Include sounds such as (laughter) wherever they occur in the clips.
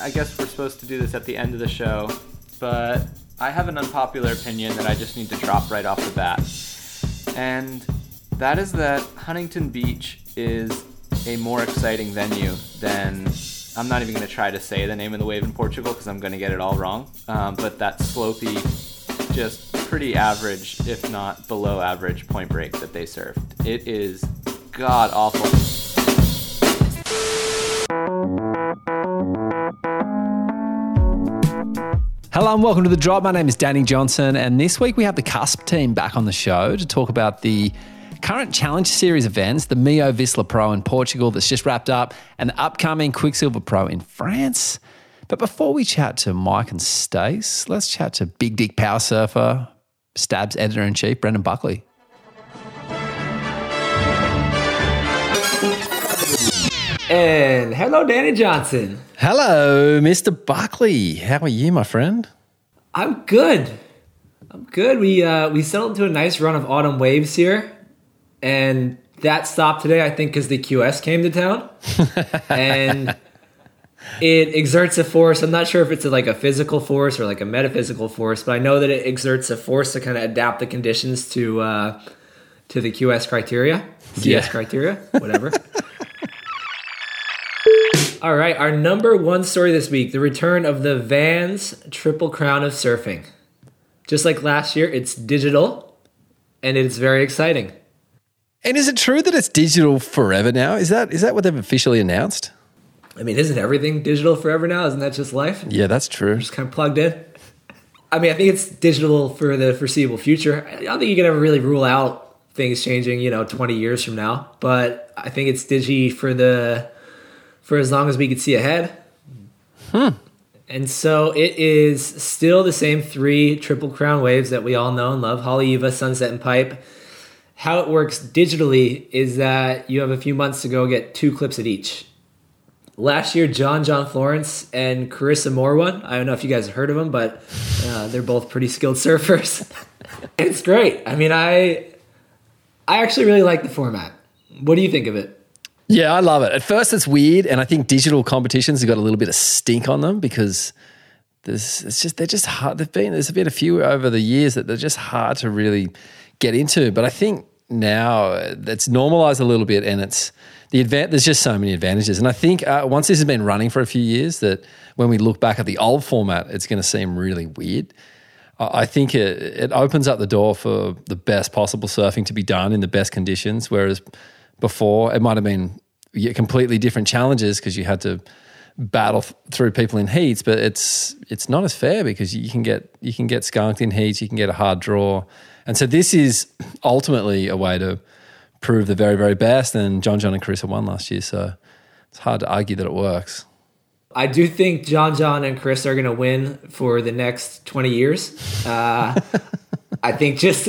I guess we're supposed to do this at the end of the show, but I have an unpopular opinion that I just need to drop right off the bat. And that is that Huntington Beach is a more exciting venue than. I'm not even going to try to say the name of the wave in Portugal because I'm going to get it all wrong. Um, but that slopey, just pretty average, if not below average, point break that they served. It is god awful. Hello and welcome to the drop. My name is Danny Johnson, and this week we have the Cusp team back on the show to talk about the current Challenge Series events, the MEO Vissla Pro in Portugal that's just wrapped up, and the upcoming Quiksilver Pro in France. But before we chat to Mike and Stace, let's chat to Big Dick Power Surfer, Stabs editor in chief, Brendan Buckley. And hello, Danny Johnson. Hello, Mr. Buckley. How are you, my friend? I'm good. I'm good. We uh, we settled into a nice run of autumn waves here, and that stopped today. I think because the QS came to town, (laughs) and it exerts a force. I'm not sure if it's a, like a physical force or like a metaphysical force, but I know that it exerts a force to kind of adapt the conditions to uh, to the QS criteria, CS Yeah. criteria, whatever. (laughs) All right, our number one story this week the return of the Vans Triple Crown of Surfing. Just like last year, it's digital and it's very exciting. And is it true that it's digital forever now? Is that is that what they've officially announced? I mean, isn't everything digital forever now? Isn't that just life? Yeah, that's true. Just kind of plugged in. I mean, I think it's digital for the foreseeable future. I don't think you can ever really rule out things changing, you know, 20 years from now. But I think it's digi for the for as long as we could see ahead. And so it is still the same three triple crown waves that we all know and love: Haleiwa, Sunset, and Pipe. How it works digitally is that you have a few months to go get two clips at each. Last year, John John Florence and Carissa Moore won. I don't know if you guys have heard of them, but uh, they're both pretty skilled (laughs) surfers. it's great. I mean, I I actually really like the format. What do you think of it? Yeah, I love it. At first, it's weird, and I think digital competitions have got a little bit of stink on them because there's it's just they're just hard. They've been there's been a few over the years that they're just hard to really get into. But I think now it's normalized a little bit, and it's the advan- There's just so many advantages, and I think uh, once this has been running for a few years, that when we look back at the old format, it's going to seem really weird. I think it, it opens up the door for the best possible surfing to be done in the best conditions. Whereas before, it might have been completely different challenges because you had to battle th- through people in heats. But it's it's not as fair because you can get you can get skunked in heats, you can get a hard draw, and so this is ultimately a way to prove the very very best. And John John and Carissa won last year, so it's hard to argue that it works. I do think John John and Chris are going to win for the next 20 years. Uh, (laughs) I think just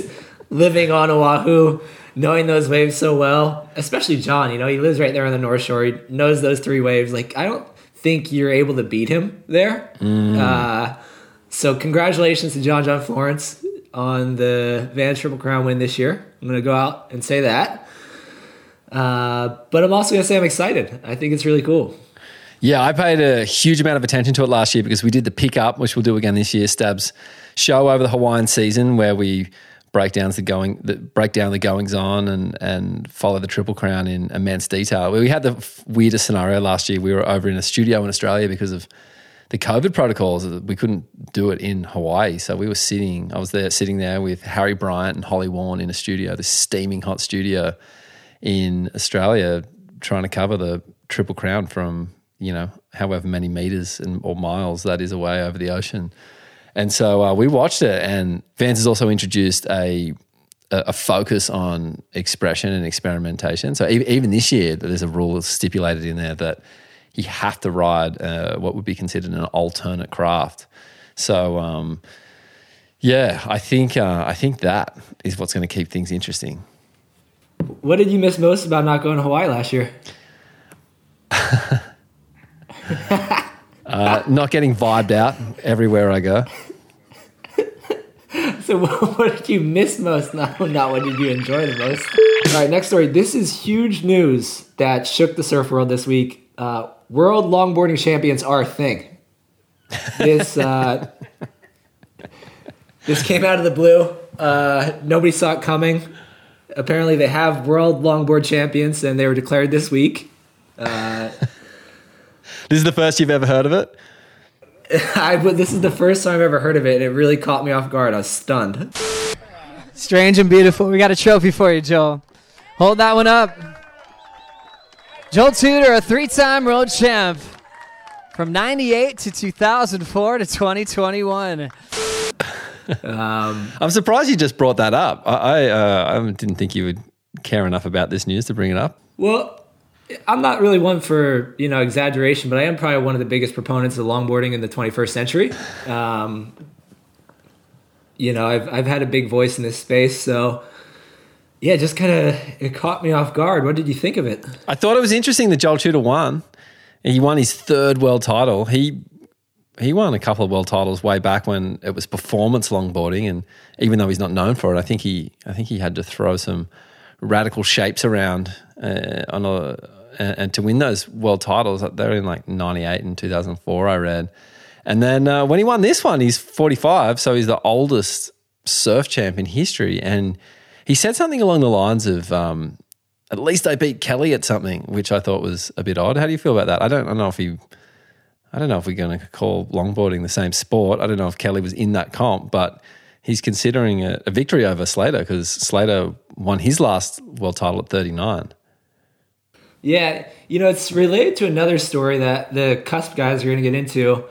living on Oahu, knowing those waves so well, especially John, you know, he lives right there on the North Shore. He knows those three waves. Like, I don't think you're able to beat him there. Uh, so, congratulations to John John Florence on the Van Triple Crown win this year. I'm going to go out and say that. Uh, but I'm also going to say I'm excited. I think it's really cool. Yeah, I paid a huge amount of attention to it last year because we did the pickup, which we'll do again this year, Stabs show over the Hawaiian season where we break down the going the, break down the goings on and and follow the triple crown in immense detail. We had the weirdest scenario last year. We were over in a studio in Australia because of the COVID protocols. We couldn't do it in Hawaii, so we were sitting. I was there sitting there with Harry Bryant and Holly Warren in a studio, this steaming hot studio in Australia, trying to cover the triple crown from you know however many meters and or miles that is away over the ocean. And so uh, we watched it, and Vans has also introduced a a focus on expression and experimentation. So even this year, there's a rule stipulated in there that you have to ride uh, what would be considered an alternate craft. So um, yeah, I think uh, I think that is what's going to keep things interesting. What did you miss most about not going to Hawaii last year? (laughs) Uh, not getting vibed out everywhere I go. (laughs) So (laughs) what did you miss most? (laughs) Not, not what did you enjoy the most? All right, next story. This is huge news that shook the surf world this week. Uh, world longboarding champions are a thing. This uh, this came out of the blue. Uh, nobody saw it coming. Apparently, they have world longboard champions, and they were declared this week. Uh, This is the first you've ever heard of it. (laughs) I would- this is the first time I've ever heard of it, and it really caught me off guard. I was stunned. Strange and beautiful. We got a trophy for you, Joel. Hold that one up. Joel Tudor, a three time world champ from 98 to 2004 to 2021. Um, I'm surprised you just brought that up. I I, uh, I didn't think you would care enough about this news to bring it up. Well, I'm not really one for you know exaggeration, but I am probably one of the biggest proponents of longboarding in the 21st century. Um, you know, I've I've had a big voice in this space, so yeah, just kind of it caught me off guard. What did you think of it? I thought it was interesting that Joel Tudor won. He won his third world title. He he won a couple of world titles way back when it was performance longboarding, and even though he's not known for it, I think he I think he had to throw some radical shapes around uh, on a and, and to win those world titles. They're in like '98 and 2004. I read, and then uh, when he won this one, he's 45, so he's the oldest surf champ in history, and he said something along the lines of. Um, at least I beat Kelly at something, which I thought was a bit odd. How do you feel about that? I don't, I don't know if he, I don't know if we're going to call longboarding the same sport. I don't know if Kelly was in that comp, but he's considering a, a victory over Slater because Slater won his last world title at 39. Yeah, you know, it's related to another story that the Cusp guys are going to get into.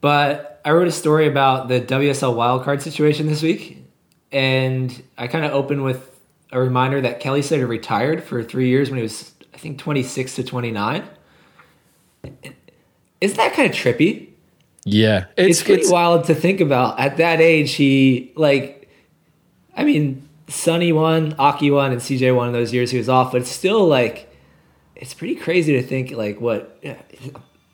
But I wrote a story about the WSL wildcard situation this week. And I kind of opened with a reminder that Kelly Slater retired for three years when he was, I think, 26 to 29. Isn't that kind of trippy? Yeah, It's, pretty wild to think about. At that age, he, like, I mean, Sunny won, Occy won, and CJ won in those years he was off. But it's still, like, it's pretty crazy to think, like, what, yeah,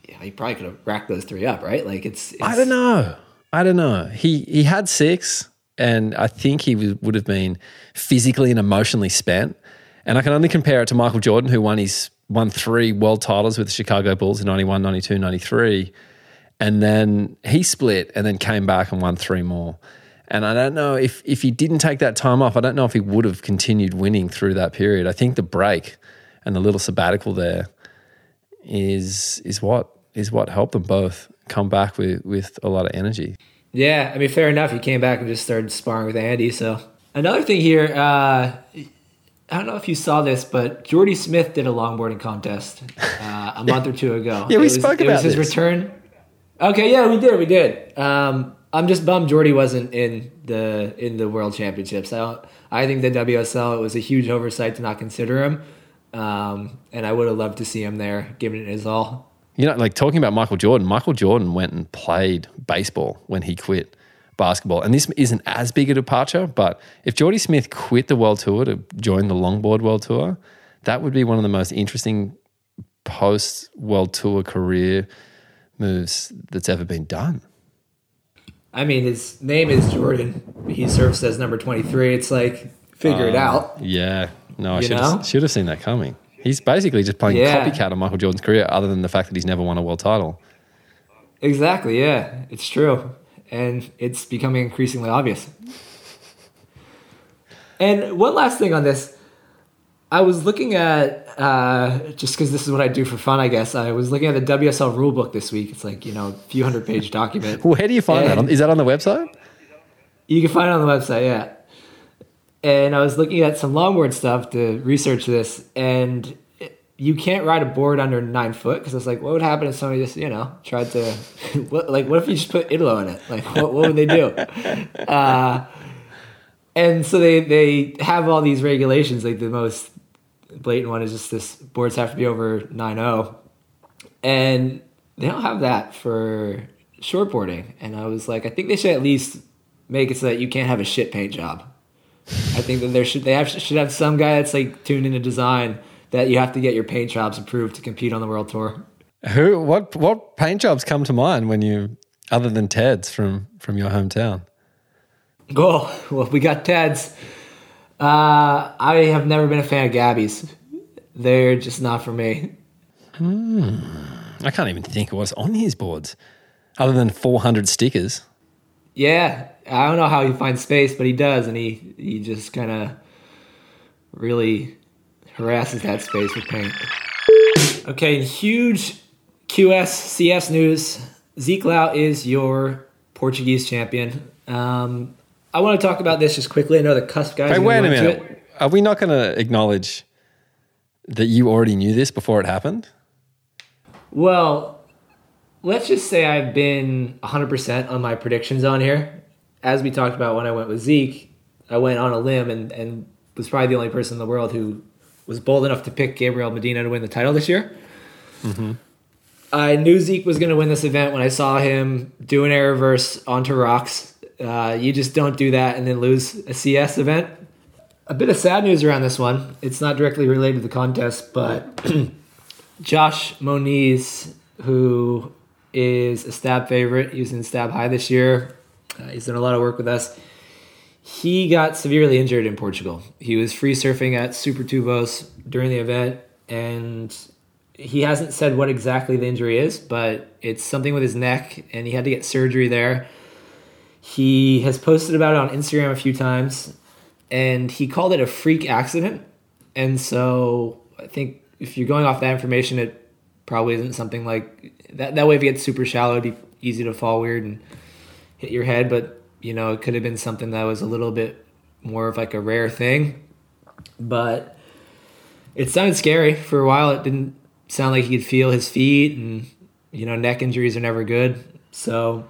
yeah he probably could have racked those three up, right? Like, it's, it's I don't know. I don't know. He he had six, and I think he was, would have been physically and emotionally spent. And I can only compare it to Michael Jordan, who won his won three world titles with the Chicago Bulls in 91, 92, 93. And then he split and then came back and won three more. And I don't know if if he didn't take that time off, I don't know if he would have continued winning through that period. I think the break and the little sabbatical there is is what is what helped them both come back with with a lot of energy. Yeah, I mean, fair enough. He came back and just started sparring with Andy. So another thing here, uh, I don't know if you saw this, but Jordy Smith did a longboarding contest uh, a month or two ago. (laughs) Yeah, we it was, spoke it about was his this. return. Okay, yeah, we did, we did. Um, I'm just bummed Jordy wasn't in the in the World Championships. I don't, I think the WSL it was a huge oversight to not consider him, um, and I would have loved to see him there, giving it his all. You know, like talking about Michael Jordan, Michael Jordan went and played baseball when he quit basketball. And this isn't as big a departure, but if Jordy Smith quit the World Tour to join the Longboard World Tour, that would be one of the most interesting post World Tour career moves that's ever been done. I mean, his name is Jordan. He serves as number 23. It's like figure it out. Yeah. No, I should have, should have seen that coming. He's basically just playing Yeah. copycat of Michael Jordan's career, other than the fact that he's never won a world title. Exactly. Yeah, it's true, and it's becoming increasingly obvious. And one last thing on this, I was looking at uh, just because this is what I do for fun, I guess. I was looking at the WSL rulebook this week. It's like you know a few hundred page document. Well, (laughs) where do you find that? And- On- Is that on the website? You can find it on the website, yeah. And I was looking at some longboard stuff to research this, and it- you can't ride a board under nine foot because I was like, what would happen if somebody just, you know, tried to, (laughs) what, like, what if you just put Idlo in it? Like, what, what would they do? (laughs) Uh, and so they they have all these regulations. Like the most blatant one is just this boards have to be over 9.0, and they don't have that for shortboarding. And I was like, I think they should at least make it so that you can't have a shit paint job. I think that there should they have, should have some guy that's like tuned into design that you have to get your paint jobs approved to compete on the world tour. Who? What? What paint jobs come to mind when you, other than Ted's from from your hometown? Go well, we got Ted's. Uh, I have never been a fan of Gabby's. They're just not for me. I can't even think of what's on his boards. other than 400 stickers. Yeah, I don't know how he finds space, but he does, and he he just kind of really harasses that space with paint. Okay, huge QS CS news. Zeke Lau is your Portuguese champion. Um, I want to talk about this just quickly. I know the cusp guys. Hey, wait a minute. Are we not going to acknowledge that you already knew this before it happened? Well, let's just say I've been 100% on my predictions on here. As we talked about when I went with Zeke, I went on a limb and, and was probably the only person in the world who was bold enough to pick Gabriel Medina to win the title this year. I knew Zeke was going to win this event when I saw him do an air reverse onto rocks. Uh, you just don't do that and then lose a CS event. A bit of sad news around this one. It's not directly related to the contest, but (clears throat) Josh Moniz, who is a stab favorite, in stab high this year. Uh, he's done a lot of work with us. He got severely injured in Portugal. He was free surfing at Supertubos during the event, and he hasn't said what exactly the injury is, but it's something with his neck, and he had to get surgery there. He has posted about it on Instagram a few times, and he called it a freak accident. And so I think if you're going off that information, it probably isn't something like that. That way, if it gets super shallow, it'd be easy to fall weird and hit your head. But you know, it could have been something that was a little bit more of like a rare thing. But it sounded scary for a while. It didn't sound like he could feel his feet, and you know, neck injuries are never good. So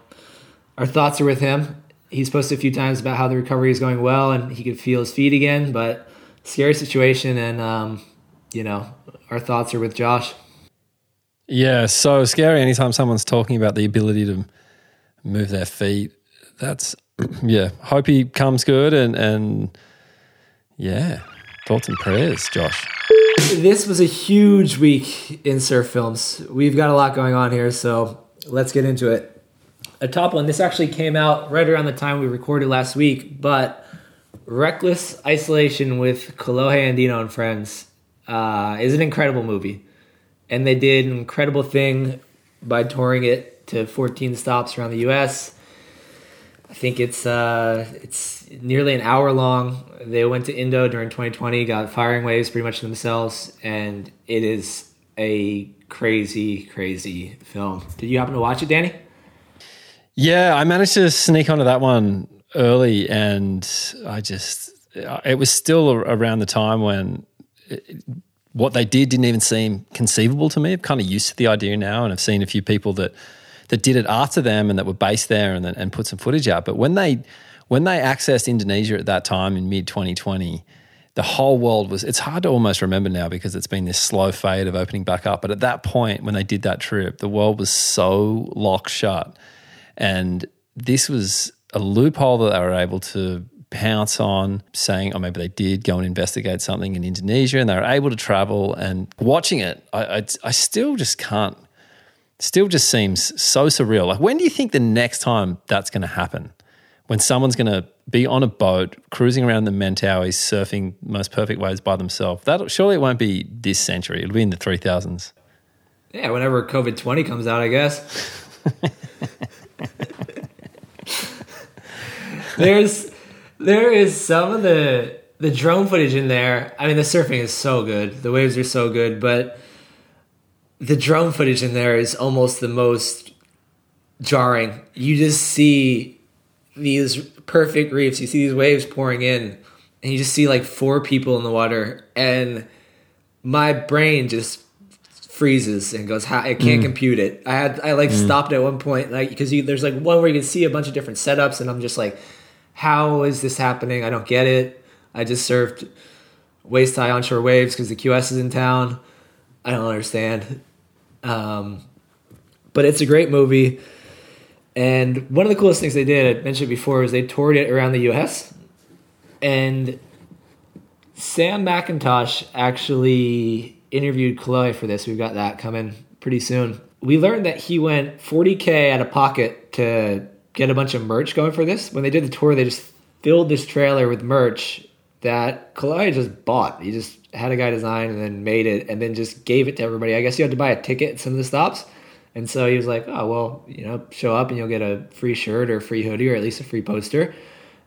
our thoughts are with him. He's posted a few times about how the recovery is going well and he could feel his feet again, but scary situation. And, um, you know, our thoughts are with Josh. Yeah, so scary anytime someone's talking about the ability to move their feet. That's, (clears throat) yeah, hope he comes good and, and yeah, thoughts and prayers, Josh. This was a huge week in surf films. We've got a lot going on here, so let's get into it. A top one. This actually came out right around the time we recorded last week, but Reckless Isolation with Kolohe Andino and Friends uh, is an incredible movie. And they did an incredible thing by touring it to 14 stops around the U.S. I think it's uh, it's nearly an hour long. They went to Indo during 2020, got firing waves pretty much themselves, and it is a crazy, crazy film. Did you happen to watch it, Danny? Yeah, I managed to sneak onto that one early, and I just, it was still around the time when it, what they did didn't even seem conceivable to me. I'm kind of used to the idea now, and I've seen a few people that that did it after them and that were based there and and put some footage out. But when they when they accessed Indonesia at that time in mid 2020, the whole world was. It's hard to almost remember now because it's been this slow fade of opening back up. But at that point, when they did that trip, the world was so locked shut and this was a loophole that they were able to pounce on, saying, or maybe they did go and investigate something in Indonesia and they were able to travel. And watching it, I, I, I still just can't, still just seems so surreal. Like, when do you think the next time that's going to happen? When someone's going to be on a boat, cruising around the Mentawais, surfing most perfect waves by themselves? That surely it won't be this century. It'll be in the three thousands. Yeah, whenever COVID 20 comes out, I guess. (laughs) There's there is some of the the drone footage in there. I mean, the surfing is so good. The waves are so good, but the drone footage in there is almost the most jarring. You just see these perfect reefs. You see these waves pouring in, and you just see like four people in the water, and my brain just freezes and goes, "How I can't mm. compute it." I had I like mm. stopped at one point, like because there's like one where you can see a bunch of different setups, and I'm just like, "How is this happening? I don't get it." I just surfed waist high onshore waves because the QS is in town. I don't understand. Um, but it's a great movie. And one of the coolest things they did, I mentioned before, was they toured it around the US. And Sam McIntosh actually interviewed Kolohe for this. We've got that coming pretty soon. We learned that he went 40K out of pocket to get a bunch of merch going for this. When they did the tour, they just filled this trailer with merch that Kolohe just bought. He just had a guy design and then made it and then just gave it to everybody. I guess you had to buy a ticket at some of the stops And so he was like, oh, well, you know, show up and you'll get a free shirt or free hoodie or at least a free poster.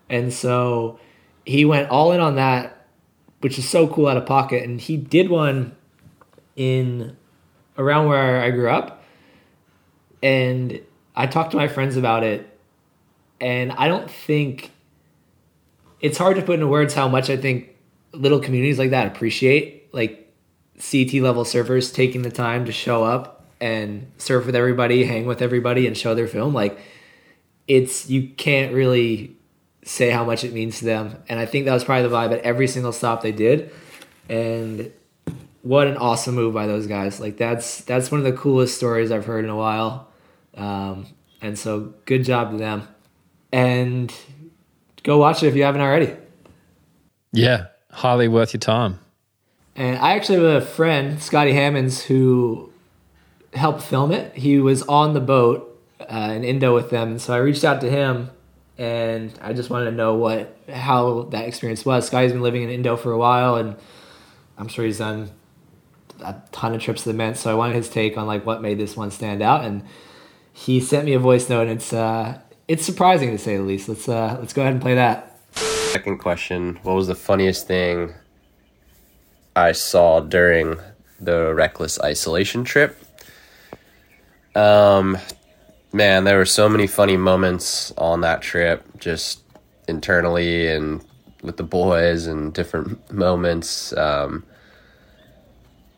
And so he went all in on that, which is so cool out of pocket. And he did one in around where I grew up. And I talked to my friends about it. And I don't think it's hard to put into words how much I think little communities like that appreciate like CT level surfers taking the time to show up and surf with everybody, hang with everybody, and show their film. Like it's you can't really say how much it means to them. And I think that was probably the vibe at every single stop they did. And what an awesome move by those guys. Like that's that's one of the coolest stories I've heard in a while. Um, and so good job to them. And go watch it if you haven't already. Yeah, highly worth your time. And I actually have a friend, Scotty Hammonds, who helped film it. He was on the boat uh, in Indo with them, so I reached out to him, and I just wanted to know what how that experience was. Scotty's been living in Indo for a while, and I'm sure he's done a ton of trips to the Mint. So I wanted his take on like what made this one stand out, and he sent me a voice note, and it's uh, it's surprising to say the least. Let's uh, let's go ahead and play that. Second question: What was the funniest thing I saw during the reckless isolation trip? Um, man, there were so many funny moments on that trip, just internally and with the boys, and different moments. Um,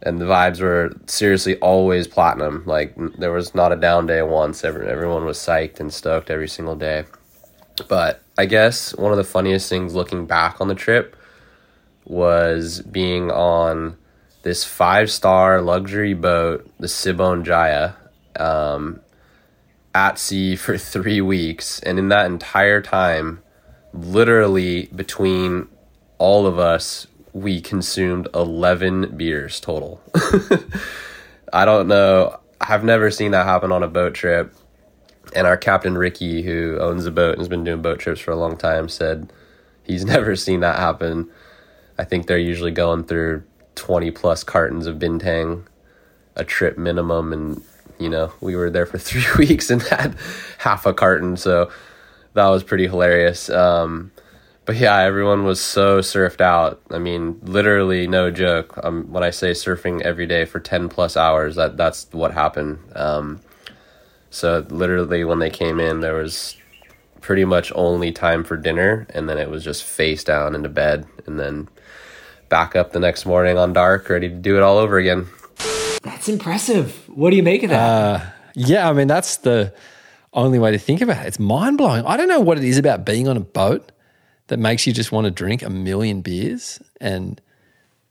and the vibes were seriously always platinum. Like there was not a down day once. Every, everyone was psyched and stoked every single day. But I guess one of the funniest things looking back on the trip was being on this five star luxury boat, the Sibon Jaya, um, at sea (laughs) for three weeks. And in that entire time, literally between all of us, we consumed 11 beers total. (laughs) I don't know. I've never seen that happen on a boat trip. And our captain, Ricky, who owns the boat and has been doing boat trips for a long time, said he's (laughs) never seen that happen. I think they're usually going through 20 plus cartons of Bintang a trip minimum. And, you know, we were there for (laughs) three weeks and had half a carton. So that was pretty hilarious. Um, but yeah, everyone was so surfed out. I mean, literally, no joke. Um, when I say surfing every day for ten plus hours, that that's what happened. Um, so literally, when they came in, there was pretty much only time for dinner, and then it was just face down into bed, and then back up the next morning on dark, ready to do it all over again. That's impressive. What do you make of that? Uh, yeah, I mean that's the only way to think about it. It's mind blowing. I don't know what it is about being on a boat that makes you just want to drink a million beers and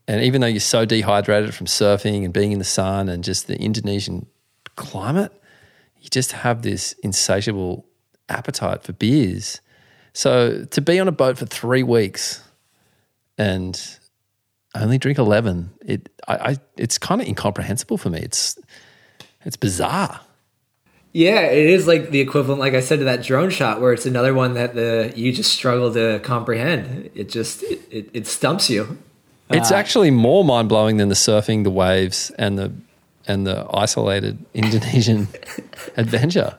and even though you're so dehydrated from surfing and being in the sun and just the Indonesian climate, you just have this insatiable appetite for beers. So to be on a boat for three weeks and only drink eleven, it I, I it's kind of incomprehensible for me. It's it's bizarre. Yeah, it is like the equivalent, like I said, to that drone shot, where it's another one that the you just struggle to comprehend. It just it, it, it stumps you. It's uh, actually more mind blowing than the surfing, the waves, and the and the isolated (laughs) Indonesian (laughs) adventure.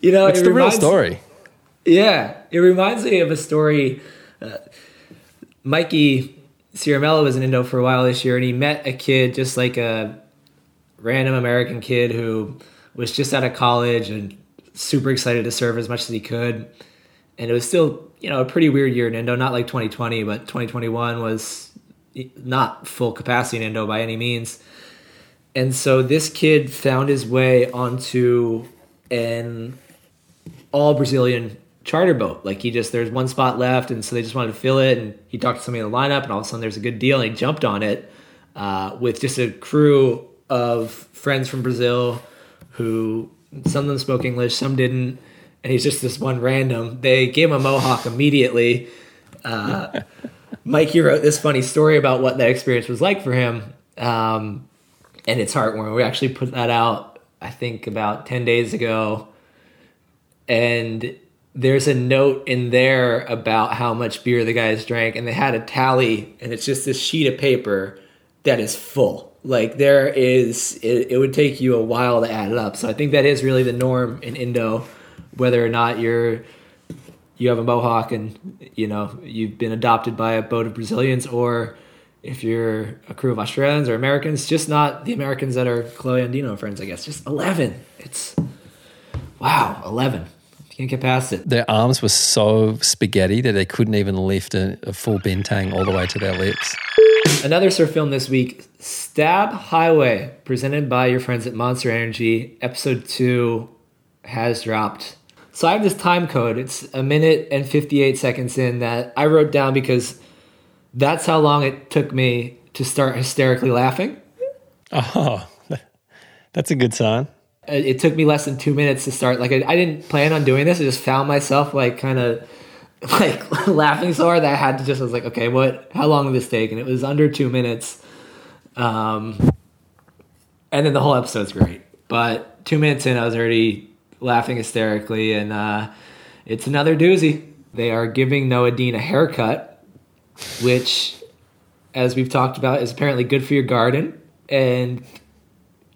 You know, it's it the reminds, real story. Yeah, it reminds me of a story. Uh, Mikey Ciaramella was in Indo for a while this year, and he met a kid, just like a random American kid who was just out of college and super excited to serve as much as he could. And it was still, you know, a pretty weird year in Indo, not like 2020, but 2021 was not full capacity in Indo by any means. And so this kid found his way onto an all Brazilian charter boat. Like he just, there's one spot left, and so they just wanted to fill it. And he talked to somebody in the lineup, and all of a sudden there's a good deal, and he jumped on it uh, with just a crew of friends from Brazil who some of them spoke English, some didn't, and he's just this one random. They gave him a mohawk immediately. Uh, (laughs) Mikey wrote this funny story about what that experience was like for him, um, and it's heartwarming. We actually put that out, I think, about ten days ago, and there's a note in there about how much beer the guys drank, and they had a tally, and it's just this sheet of paper that is full. Like there is, it, it would take you a while to add it up. So I think that is really the norm in Indo, whether or not you're you have a mohawk and you know you've been adopted by a boat of Brazilians, or if you're a crew of Australians or Americans, just not the Americans that are Kolohe Andino friends. I guess just eleven. It's wow, eleven. You Can't get past it. Their arms were so spaghetti that they couldn't even lift a, a full bintang all the way to their lips. Another surf film this week, Stab Highway, presented by your friends at Monster Energy. Episode 2 has dropped. So I have this time code. It's a minute and 58 seconds in that I wrote down because that's how long it took me to start hysterically laughing. Oh, (laughs) that's a good sign. Uh, it took me less than two minutes to start. Like I, I didn't plan on doing this. I just found myself like kind of (laughs) like laughing so hard that I had to just I was like, okay, what? How long did this take? And it was under two minutes. Um, and then the whole episode's great. But two minutes in, I was already laughing hysterically, and uh, it's another doozy. They are giving Noa Deane a haircut, which, as we've talked about, is apparently good for your garden. And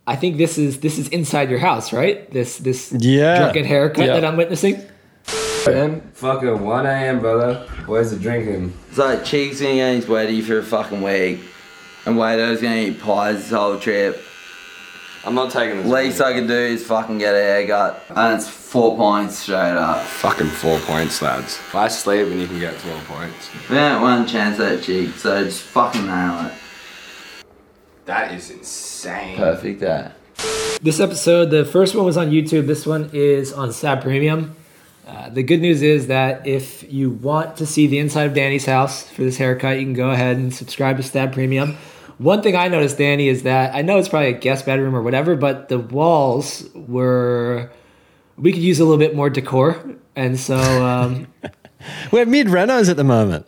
I think this is this is inside your house, right? This this Yeah. drunken haircut Yeah. that I'm witnessing. Man, fucking 1 a.m., brother. Where's the drinking. It's like Cheek's gonna get his weddy for a fucking week, and Wado's gonna eat pies this whole trip. I'm not taking this. Least I can do is fucking get a haircut, and it's four points straight up. Fucking four points, lads. If I sleep and you can get 12 points. We don't one chance at Cheek, so just fucking nail it. That is insane. Perfect, that. This episode, the first one was on YouTube. This one is on Stab Premium. Uh, the good news is that if you want to see the inside of Danny's house for this haircut, you can go ahead and subscribe to Stab Premium. One thing I noticed, Danny, is that I know it's probably a guest bedroom or whatever, but the walls were. We could use a little bit more decor. And so, um, (laughs) We're mid renos at the moment.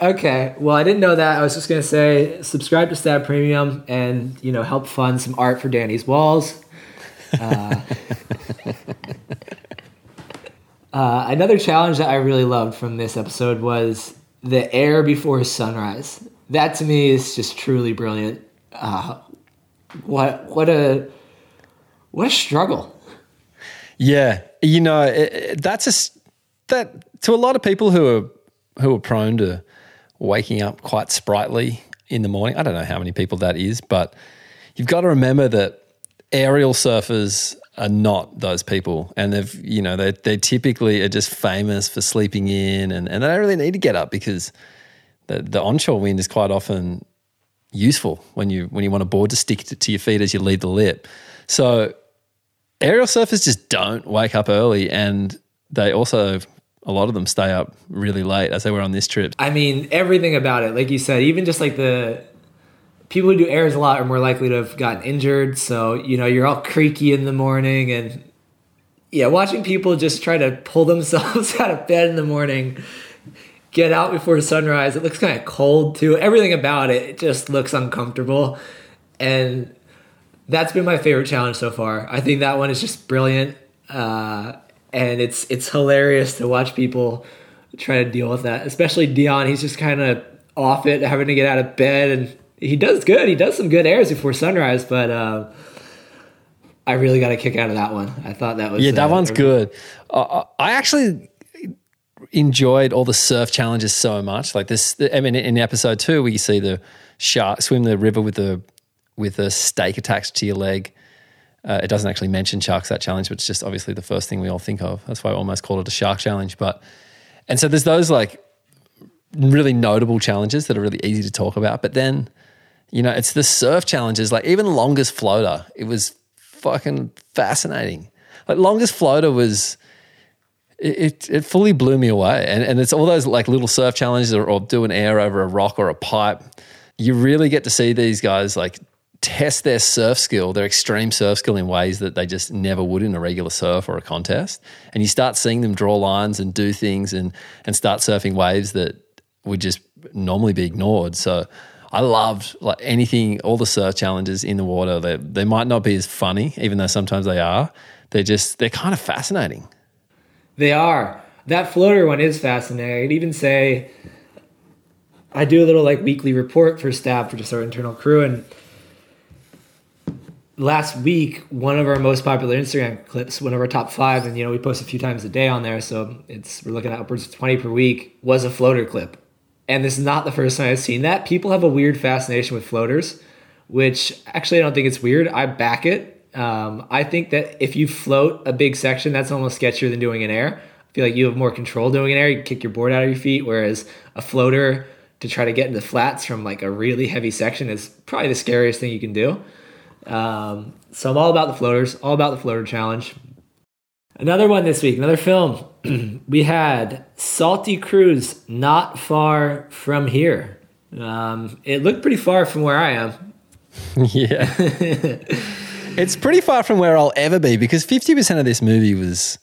okay. Well, I didn't know that. I was just going to say subscribe to Stab Premium and, you know, help fund some art for Danny's walls. Uh, (laughs) another challenge that I really loved from this episode was the air before sunrise. That to me is just truly brilliant. Uh, what what a what a struggle. Yeah, you know it, it- that's a that to a lot of people who are who are prone to waking up quite sprightly in the morning. I don't know how many people that is, but you've got to remember that aerial surfers are not those people, and they've you know they they typically are just famous for sleeping in, and and they don't really need to get up because the the onshore wind is quite often useful when you when you want a board to stick to, to your feet as you lead the lip. So aerial surfers just don't wake up early and they also a lot of them stay up really late as they were on this trip I mean, everything about it, like you said, even just like the people who do airs a lot are more likely to have gotten injured. So, you know, you're all creaky in the morning and yeah, watching people just try to pull (laughs) themselves out of bed in the morning, get out before sunrise. It looks kind of cold too. Everything about it, it just looks uncomfortable. And that's been my favorite challenge so far. I think that one is just brilliant. Uh, and it's it's hilarious to watch people try to deal with that. Especially Dion, he's just kind of off it, having to get out of bed, and he does good. He does some good airs before sunrise, but uh, I really got a kick out of that one. I thought that was yeah that uh, one's good uh, i actually enjoyed all the surf challenges so much like this i mean in episode two we see the shark swim the river with the with a stake attached to your leg uh, it doesn't actually mention sharks that challenge but it's just obviously the first thing we all think of that's why i almost called it a shark challenge but and so there's those like really notable challenges that are really easy to talk about. But then, you know, it's the surf challenges, like even longest floater, it was fucking fascinating. Like longest floater was it, it, it fully blew me away. And and it's all those like little surf challenges or, or do an air over a rock or a pipe. You really get to see these guys like test their surf skill, their extreme surf skill in ways that they just never would in a regular surf or a contest. And you start seeing them draw lines and do things and and start surfing waves that would just normally be ignored. So I loved like anything, all the surf challenges in the water. They they might not be as funny, even though sometimes they are. They're just they're kind of fascinating. They are. That floater one is fascinating. I'd even say I do a little like weekly report for staff for just our internal crew and last week one of our most popular Instagram clips, one of our top five, and you know we post a few times a day on there, so it's we're looking at upwards of twenty per week. Was a floater clip, and this is not the first time I've seen that. People have a weird fascination with floaters, which actually I don't think it's weird. I back it. Um, I think that if you float a big section, that's almost sketchier than doing an air. I feel like you have more control doing an air. You kick your board out of your feet, whereas a floater to try to get into flats from like a really heavy section is probably the scariest thing you can do. Um, so I'm all about the floaters, all about the floater challenge. Another one this week, another film. (clears throat) we had Salty Crew's, not far from here. Um, it looked pretty far from where I am. (laughs) yeah. (laughs) it's pretty far from where I'll ever be because 50% of this movie was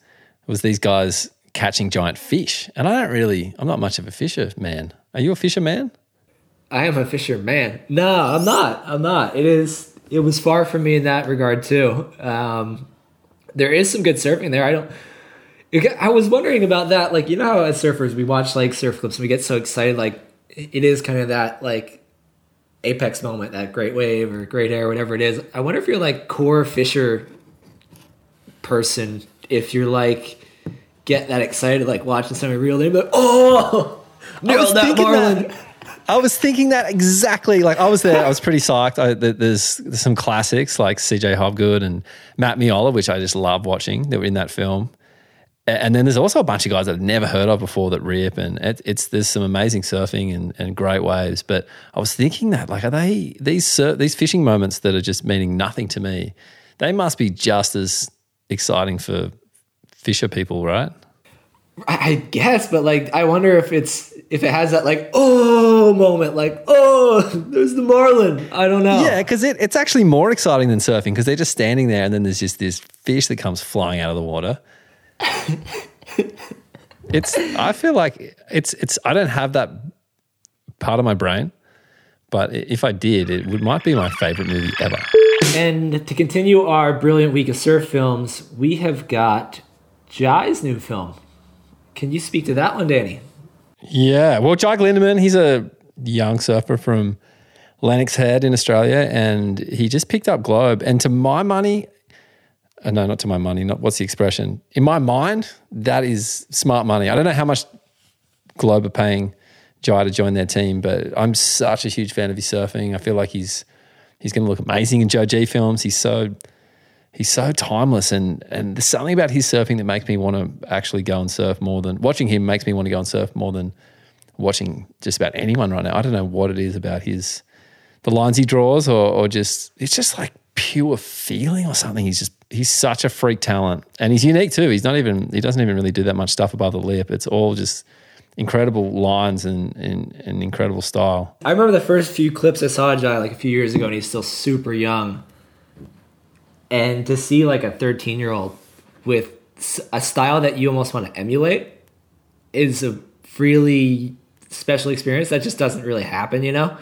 was these guys catching giant fish. And I don't really I'm not much of a fisher man. Are you a fisherman? I am a fisherman. No, I'm not. I'm not. It is it was far from me in that regard too. Um, there is some good surfing there. I don't. I was wondering about that. Like you know how as surfers we watch like surf clips and we get so excited. Like it is kind of that like apex moment, that great wave or great air, whatever it is. I wonder if you're like core fisher person. If you're like get that excited like watching somebody reel in, but oh, nailed that marlin. That. I was thinking that exactly. Like I was there, I was pretty psyched. I, there's, there's some classics like C.J. Hobgood and Matt Meola, which I just love watching. That were in that film. And then there's also a bunch of guys I've never heard of before that rip, and it, it's there's some amazing surfing and, and great waves. But I was thinking that like are they these sur- these fishing moments that are just meaning nothing to me? They must be just as exciting for fisher people, right? I guess, but like I wonder if it's if it has that like oh moment, like oh (laughs) there's the marlin. I don't know. Yeah, because it, it's actually more exciting than surfing because they're just standing there and then there's just this fish that comes flying out of the water. (laughs) it's I feel like it's it's I don't have that part of my brain, but if I did, it would, might be my favorite movie ever. And to continue our brilliant week of surf films, we have got Jai's new film. Can you speak to that one, Danny? Yeah, well, Jai Glindemann, he's a young surfer from Lennox Head in Australia, and he just picked up Globe. And to my money, uh, no, not to my money. Not what's the expression? In my mind, that is smart money. I don't know how much Globe are paying Jai to join their team, but I'm such a huge fan of his surfing. I feel like he's he's going to look amazing in Joe G films. He's so he's so timeless, and and there's something about his surfing that makes me want to actually go and surf more than watching him makes me want to go and surf more than watching just about anyone right now. I don't know what it is about his the lines he draws, or or just it's just like pure feeling or something. He's just he's such a freak talent, and he's unique too. He's not even he doesn't even really do that much stuff above the lip. It's all just incredible lines and, and, and incredible style. I remember the first few clips I saw Jai like a few years ago, and he's still super young. And to see like a 13 year old with a style that you almost want to emulate is a really special experience that just doesn't really happen, you know.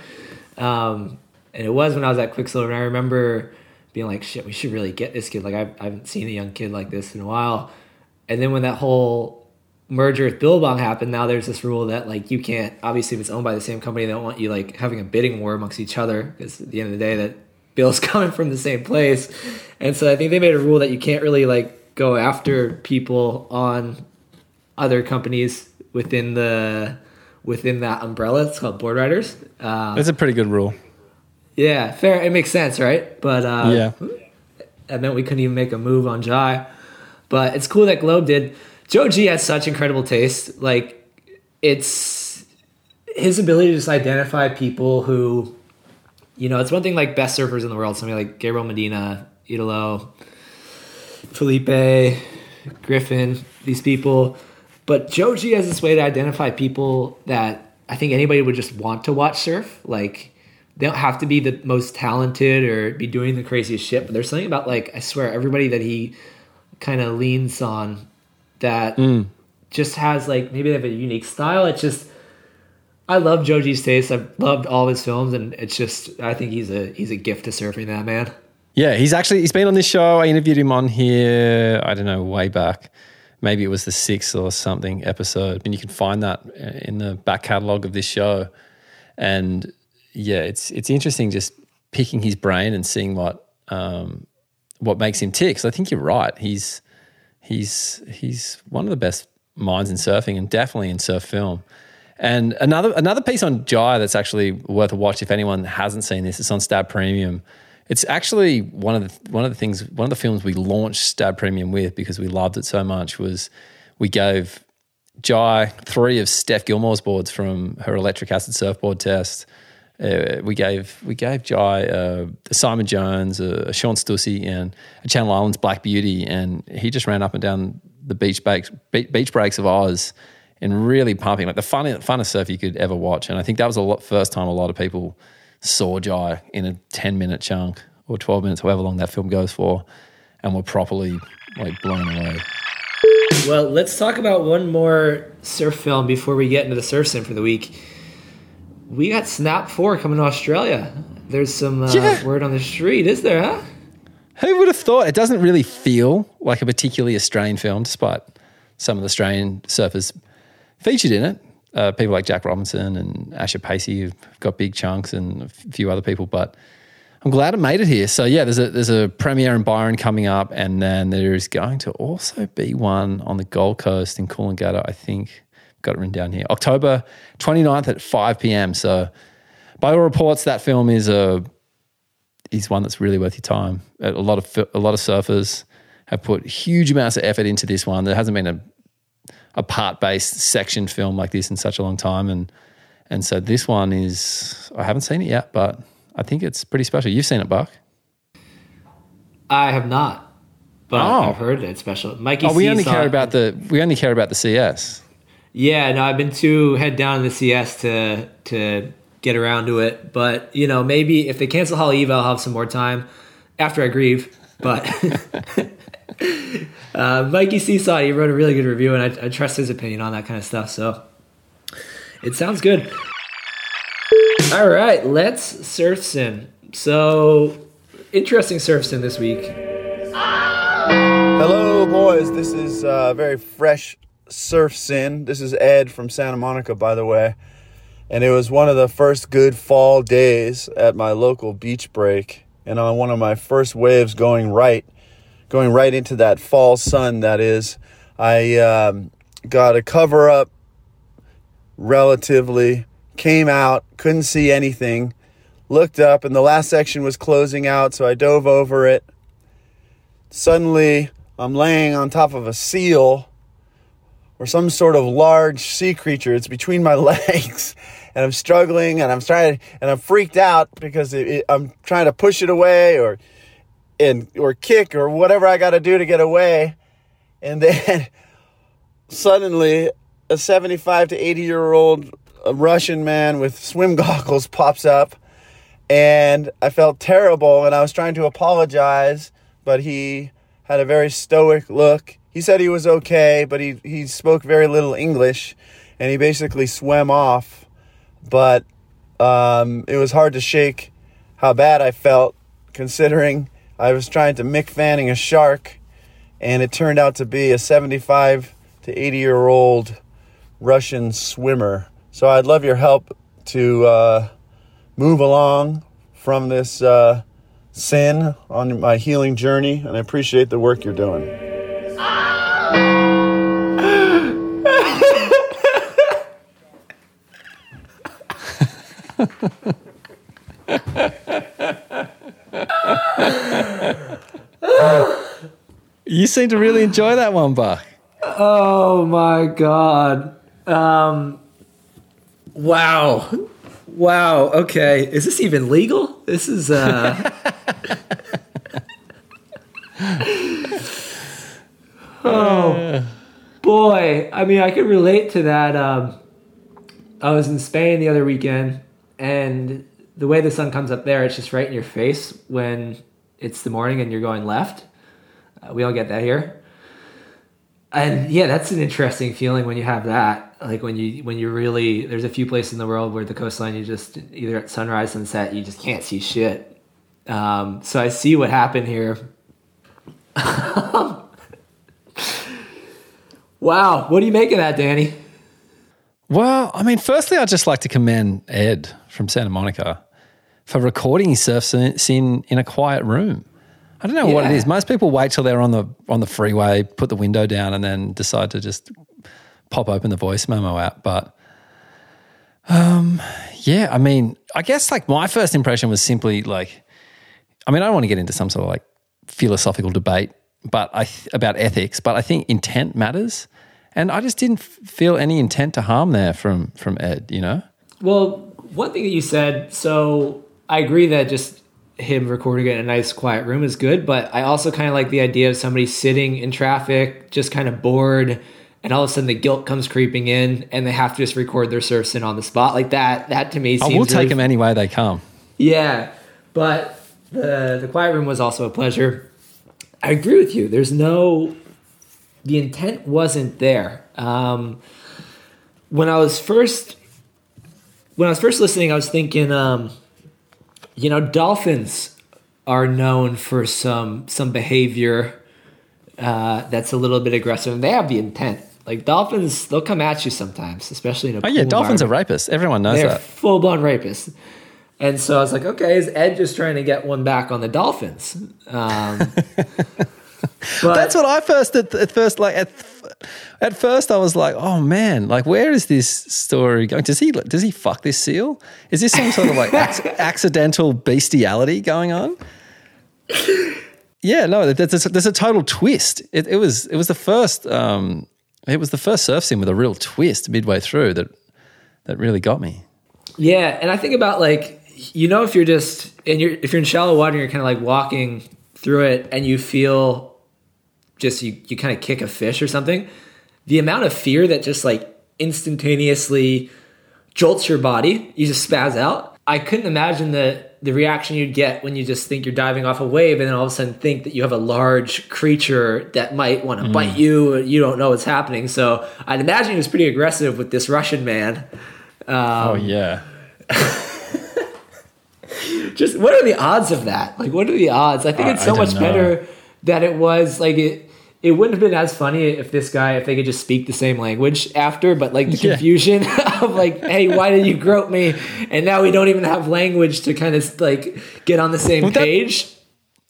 Um, and it was when I was at Quiksilver, and I remember being like, "Shit, we should really get this kid." Like I, I haven't seen a young kid like this in a while. And then when that whole merger with Billabong happened, now there's this rule that like you can't. Obviously, if it's owned by the same company, they don't want you like having a bidding war amongst each other because at the end of the day, that Bill's (laughs) coming from the same place. And so I think they made a rule that you can't really like go after people on other companies within the within that umbrella. It's called Boardriders. Um, That's a pretty good rule. Yeah, fair. It makes sense, right? But uh, yeah, that meant we couldn't even make a move on Jai. But it's cool that Globe did. Joe G has such incredible taste. Like it's his ability to just identify people who, you know, it's one thing like best surfers in the world, somebody like Gabriel Medina, Italo, Felipe, Griffin, these people. But Joe G has this way to identify people that I think anybody would just want to watch surf. Like they don't have to be the most talented or be doing the craziest shit, but there's something about like I swear everybody that he kind of leans on that mm. just has like maybe they have a unique style. It's just I love Joe G's taste. I've loved all his films, and it's just I think he's a he's a gift to surfing. That man. Yeah, he's actually he's been on this show. I interviewed him on here. I don't know way back. Maybe it was the sixth or something episode, and you can find that in the back catalog of this show. and yeah, it's it's interesting just picking his brain and seeing what um, what makes him tick. So I think you're right. He's he's he's one of the best minds in surfing and definitely in surf film. And another another piece on Jai that's actually worth a watch if anyone hasn't seen this. It's on Stab Premium. It's actually one of the one of the things one of the films we launched Stab Premium with because we loved it so much was we gave Jai three of Steph Gilmore's boards from her electric acid surfboard test. Uh, we gave we gave Jai uh, Simon Jones, a, a Shawn Stussy, and a Channel Islands Black Beauty, and he just ran up and down the beach breaks beach breaks of Oz and really pumping like the fun, funnest surf you could ever watch. And I think that was the first time a lot of people saw Jai in a 10 minute chunk or 12 minutes, however long that film goes for, and were properly like blown away. Well, let's talk about one more surf film before we get into the surf sin for the week. We got Snapt 4 coming to Australia. There's some uh, Yeah. word on the street, is there, huh? Who would have thought? It doesn't really feel like a particularly Australian film, despite some of the Australian surfers featured in it. Uh, people like Jack Robinson and Asher Pacey have got big chunks, and a few other people. But I'm glad I made it here. So yeah, there's a there's a premiere in Byron coming up, and then there is going to also be one on the Gold Coast in Coolangatta. I think got it written down here. October 29th at 5 p.m. So by all reports, that film is a is one that's really worth your time. A lot of a lot of surfers have put huge amounts of effort into this one. There hasn't been a a part based section film like this in such a long time, and and so this one is I haven't seen it yet, but I think it's pretty special. You've seen it, Buck? I have not, but Oh. I've heard it's special. Mikey Oh, we C only care it. about the we only care about the CS. Yeah, no, I've been too head down in the CS to to get around to it. But you know, maybe if they cancel Haleiwa, I'll have some more time after I grieve. But (laughs) uh, Mikey Seesaw, he wrote a really good review, and I, I trust his opinion on that kind of stuff. So it sounds good. All right, let's surf sin. So interesting surf sin this week. Hello, boys. This is uh, very fresh surf sin. This is Ed from Santa Monica, by the way. And it was one of the first good fall days at my local beach break. And on one of my first waves going right, going right into that fall sun, that is, I um, got a cover up relatively, came out, couldn't see anything, looked up, and the last section was closing out, so I dove over it. Suddenly I'm laying on top of a seal or some sort of large sea creature. It's between my (laughs) legs, and I'm struggling, and I'm trying, and I'm freaked out because it, it, I'm trying to push it away or and or kick or whatever I got to do to get away, and (laughs) then suddenly a 75 to 80 year old Russian man with swim (laughs) goggles pops up and I felt terrible and I was trying to apologize, but he had a very stoic look. He said he was okay, but he, he spoke very little English and he basically swam off. But um, it was hard to shake how bad I felt considering I was trying to Mick Fanning a shark and it turned out to be a 75 to 80 year old Russian swimmer. So I'd love your help to uh, move along from this uh, sin on my healing journey, and I appreciate the work you're doing. (laughs) You seem to really enjoy that one, Buck. Oh my god. Um wow. Wow. Okay. Is this even legal? This is uh (laughs) Oh boy. I mean, I could relate to that um I was in Spain the other weekend and the way the sun comes up there, it's just right in your face when it's the morning and you're going left. Uh, we all get that here. And yeah that's an interesting feeling when you have that. Like when you when you really there's a few places in the world where the coastline you just either at sunrise sunset you just can't see shit. Um, so i see what happened here. (laughs) Wow. What do you make of that danny? Well, I mean, firstly, I'd just like to commend Ed from Santa Monica for recording surf sin in a quiet room. I don't know what it is. Most people wait till they're on the on the freeway, put the window down, and then decide to just pop open the voice memo app. But um, yeah, I mean, I guess like my first impression was simply like, I mean, I don't want to get into some sort of like philosophical debate, but I about ethics, but I think intent matters, and I just didn't f- feel any intent to harm there from from Ed. You know, Well, one thing that you said, so I agree that just him recording it in a nice quiet room is good, but I also kind of like the idea of somebody sitting in traffic, just kind of bored, and all of a sudden the guilt comes creeping in, and they have to just record their surf in on the spot like that. That to me seems will take really them any way they come. Yeah, but the the quiet room was also a pleasure. I agree with you. There's no the intent wasn't there. Um, when I was first when I was first listening, I was thinking, um, you know, dolphins are known for some some behavior uh, that's a little bit aggressive, and they have the intent. Like dolphins, they'll come at you sometimes, especially in a Oh yeah, dolphins are rapists. Everyone knows They're that. full blown rapists. And so I was like, okay, is Ed just trying to get one back on the Dolphins? Um, (laughs) That's what I first at, at first like at at first I was like, oh man, like where is this story going? Does he does he fuck this seal? Is this some sort of like ac- (laughs) accidental bestiality going on? Yeah, no, there's a, there's a total twist. It, it was it was the first um, it was the first surf sin with a real twist midway through that that really got me. yeah, and I think about like, you know, if you're just and you're if you're in shallow water, and you're kind of like walking through it, and you feel just you you kind of kick a fish or something. The amount of fear that just like instantaneously jolts your body, you just spaz out. I couldn't imagine the the reaction you'd get when you just think you're diving off a wave and then all of a sudden think that you have a large creature that might want to bite you. You don't know what's happening. So I'd imagine he was pretty aggressive with this Russian man. Um, oh yeah. (laughs) Just what are the odds of that? Like, what are the odds? I think it's so much know. better that it was like it. It wouldn't have been as funny if this guy, if they could just speak the same language after, but like the Yeah. confusion (laughs) of like, (laughs) hey, why did you grope me? And now we don't even have language to kind of like get on the same Well, that- page.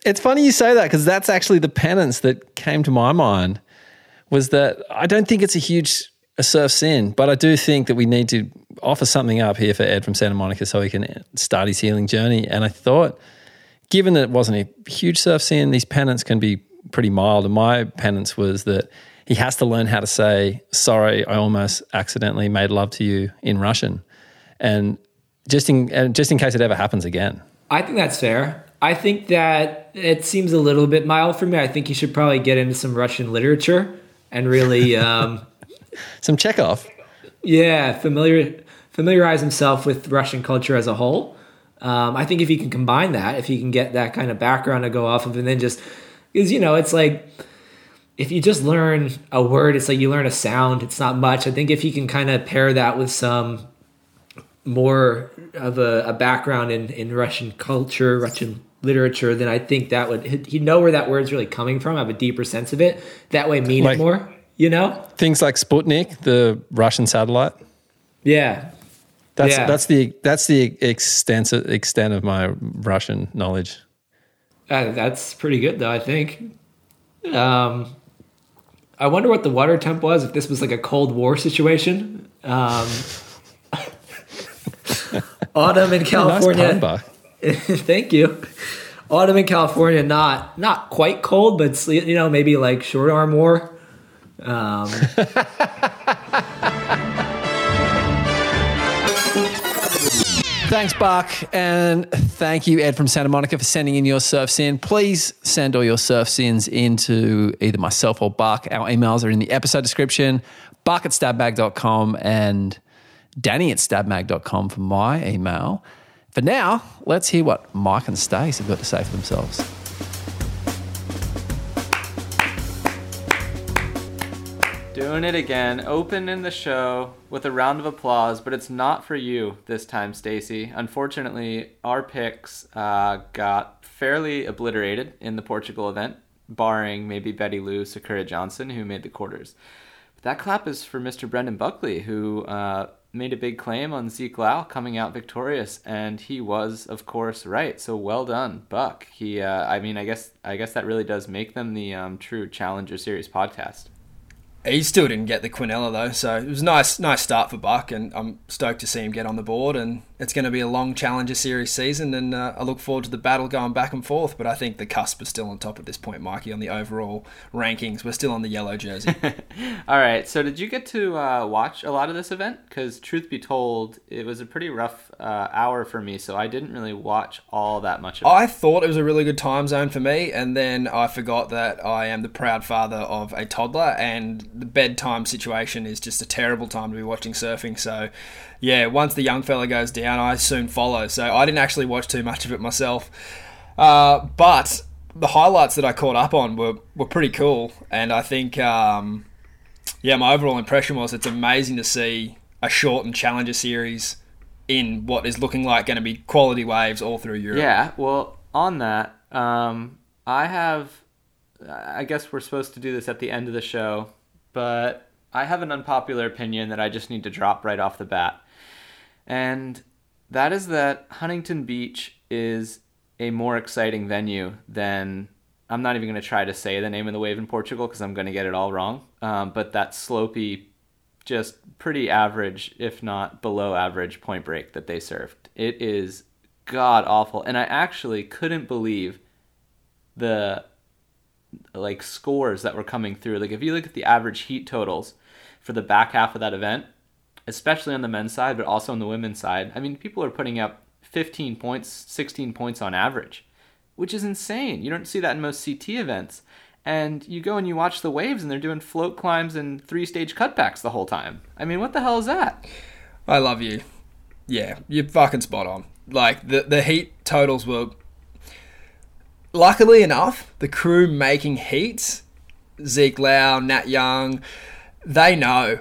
It's funny you say that because that's actually the penance that came to my mind was that I don't think it's a huge a surf sin, but I do think that we need to offer something up here for Ed from Santa Monica so he can start his healing journey. And I thought, given that it wasn't a huge surf sin, these penance can be pretty mild. And my penance was that he has to learn how to say, sorry, I almost accidentally made love to you in Russian. And just in, and just in case it ever happens again. I think that's fair. I think that it seems a little bit mild for me. I think you should probably get into some Russian literature and really, (laughs) um, Some Chekhov. yeah, familiar familiarize himself with Russian culture as a whole. Um, I think if he can combine that, if he can get that kind of background to go off of, and then just because you know, it's like if you just learn a word, it's like you learn a sound. It's not much. I think if you can kind of pair that with some more of a, a background in, in Russian culture, Russian literature, then I think that would he'd know where that word's really coming from, have a deeper sense of it. That way, mean Like- it more. You know? Things like Sputnik, the Russian satellite. Yeah. That's Yeah. that's the that's the extensive extent of my Russian knowledge. Uh, that's pretty good, though. I think. Um, I wonder what the water temp was if this was like a Cold War situation. Um, (laughs) autumn in Nice California. pun, (laughs) Thank you. Autumn in California, not not quite cold, but you know maybe like short arm war. Um, (laughs) Thanks, Buck, and thank you, Ed from Santa Monica, for sending in your surf sin. Please send all your surf sins into either myself or Buck. Our emails are in the episode description. Buck at stabmag.com and Danny at stabmag.com for my email. For now, let's hear what Mike and Stace have got to say for themselves. Doing it again, opening the show with a round of applause, but it's not for you this time, Stacy. Unfortunately, our picks uh, got fairly obliterated in the Portugal event, barring maybe Bettylou, Sakura Johnson, who made the quarters. But that clap is for Mr. Brendan Buckley, who uh, made a big claim on Zeke Lau coming out victorious, and he was, of course, right. So well done, Buck. He, uh, I mean, I guess, I guess that really does make them the um, true Challenger Series podcast. He still didn't get the Quinella though, so it was a nice, nice start for Buck, and I'm stoked to see him get on the board. And it's going to be a long Challenger Series season, and uh, I look forward to the battle going back and forth. But I think the cusp is still on top at this point, Mikey, on the overall rankings. We're still on the yellow jersey. (laughs) All right. So did you get to uh, watch a lot of this event? Because truth be told, it was a pretty rough uh, hour for me, so I didn't really watch all that much. of it. I thought it was a really good time zone for me, and then I forgot that I am the proud father of a toddler, and the bedtime situation is just a terrible time to be watching surfing. So, yeah, once the young fella goes down, I soon follow. So I didn't actually watch too much of it myself, uh, but the highlights that I caught up on were were pretty cool, and I think. Um, yeah, my overall impression was it's amazing to see a shortened Challenger series in what is looking like going to be quality waves all through Europe. Yeah, well, on that, um, I have. I guess we're supposed to do this at the end of the show, but I have an unpopular opinion that I just need to drop right off the bat. And that is that Huntington Beach is a more exciting venue than. I'm not even going to try to say the name of the wave in Portugal because I'm going to get it all wrong. Um, but that slopey, just pretty average, if not below average, point break that they served. It is god awful. And I actually couldn't believe the like scores that were coming through. Like if you look at the average heat totals for the back half of that event, especially on the men's side, but also on the women's side, I mean people are putting up 15 points, 16 points on average, which is insane. You don't see that in most CT events. And you go and you watch the waves and they're doing float climbs and three stage cutbacks the whole time. I mean, what the hell is that? I love you. Yeah, you're fucking spot on. Like the the heat totals were. Luckily enough, the crew making heats, Zeke Lau, Nat Young, they know.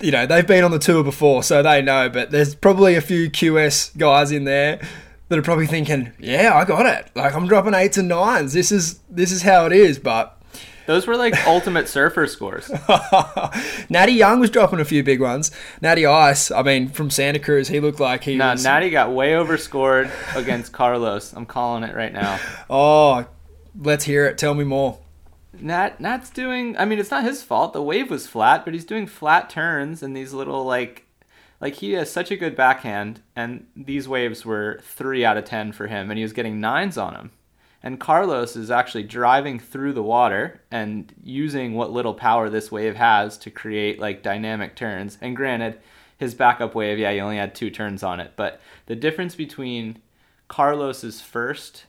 You know they've been on the tour before, so they know. But there's probably a few QS guys in there that are probably thinking, "Yeah, I got it. Like I'm dropping eights and nines. This is this is how it is." But Those were like ultimate (laughs) surfer scores. Natty Young was dropping a few big ones. Natty Ice, I mean, from Santa Cruz, he looked like he Nah, was. Natty got way overscored against Carlos. I'm calling it right now. (laughs) Oh, let's hear it. Tell me more. Nat Nat's doing I mean it's not his fault. The wave was flat, but he's doing flat turns and these little like like he has such a good backhand and these waves were 3 out of 10 for him and he was getting nines on them. And Carlos is actually driving through the water and using what little power this wave has to create like dynamic turns. And granted, his backup wave, yeah, he only had two turns on it, but the difference between Carlos's first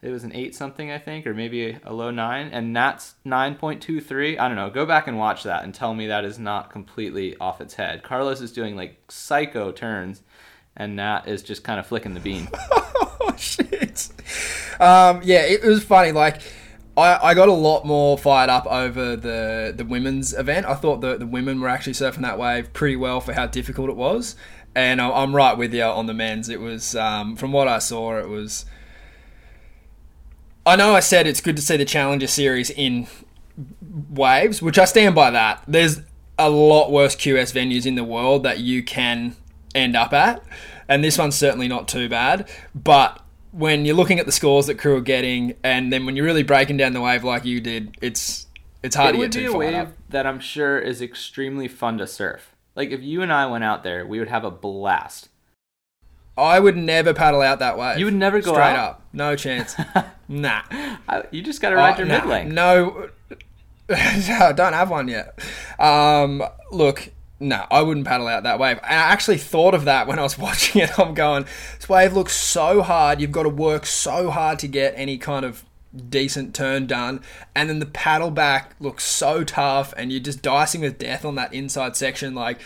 it was an eight something I think, or maybe a low nine, and Nat's nine point two three. I don't know. Go back and watch that and tell me that is not completely off its head. Carlos is doing like psycho turns, and Nat is just kind of flicking the bean. (laughs) oh shit. Um, yeah, it was funny. Like, I, I got a lot more fired up over the the women's event. I thought the the women were actually surfing that wave pretty well for how difficult it was. And I- I'm right with you on the men's. It was um, from what I saw, it was. I know I said it's good to see the Challenger Series in waves, which I stand by that. There's a lot worse QS venues in the world that you can end up at, and this one's certainly not too bad. But when you're looking at the scores that crew are getting, and then when you're really breaking down the wave like you did, it's it's hard it to would be too a wave up. that I'm sure is extremely fun to surf. Like if you and I went out there, we would have a blast. I would never paddle out that way. You would never go straight out? up, no chance. (laughs) nah, You just got to ride Uh, your nah, mid length. No, (laughs) I don't have one yet. Um, look, no, I wouldn't paddle out that wave. And I actually thought of that when I was (laughs) watching it. I'm going, this wave looks so hard. You've got to work so hard to get any kind of decent turn done. And then the paddle back looks so tough, and you're just dicing with death on that inside section. Like,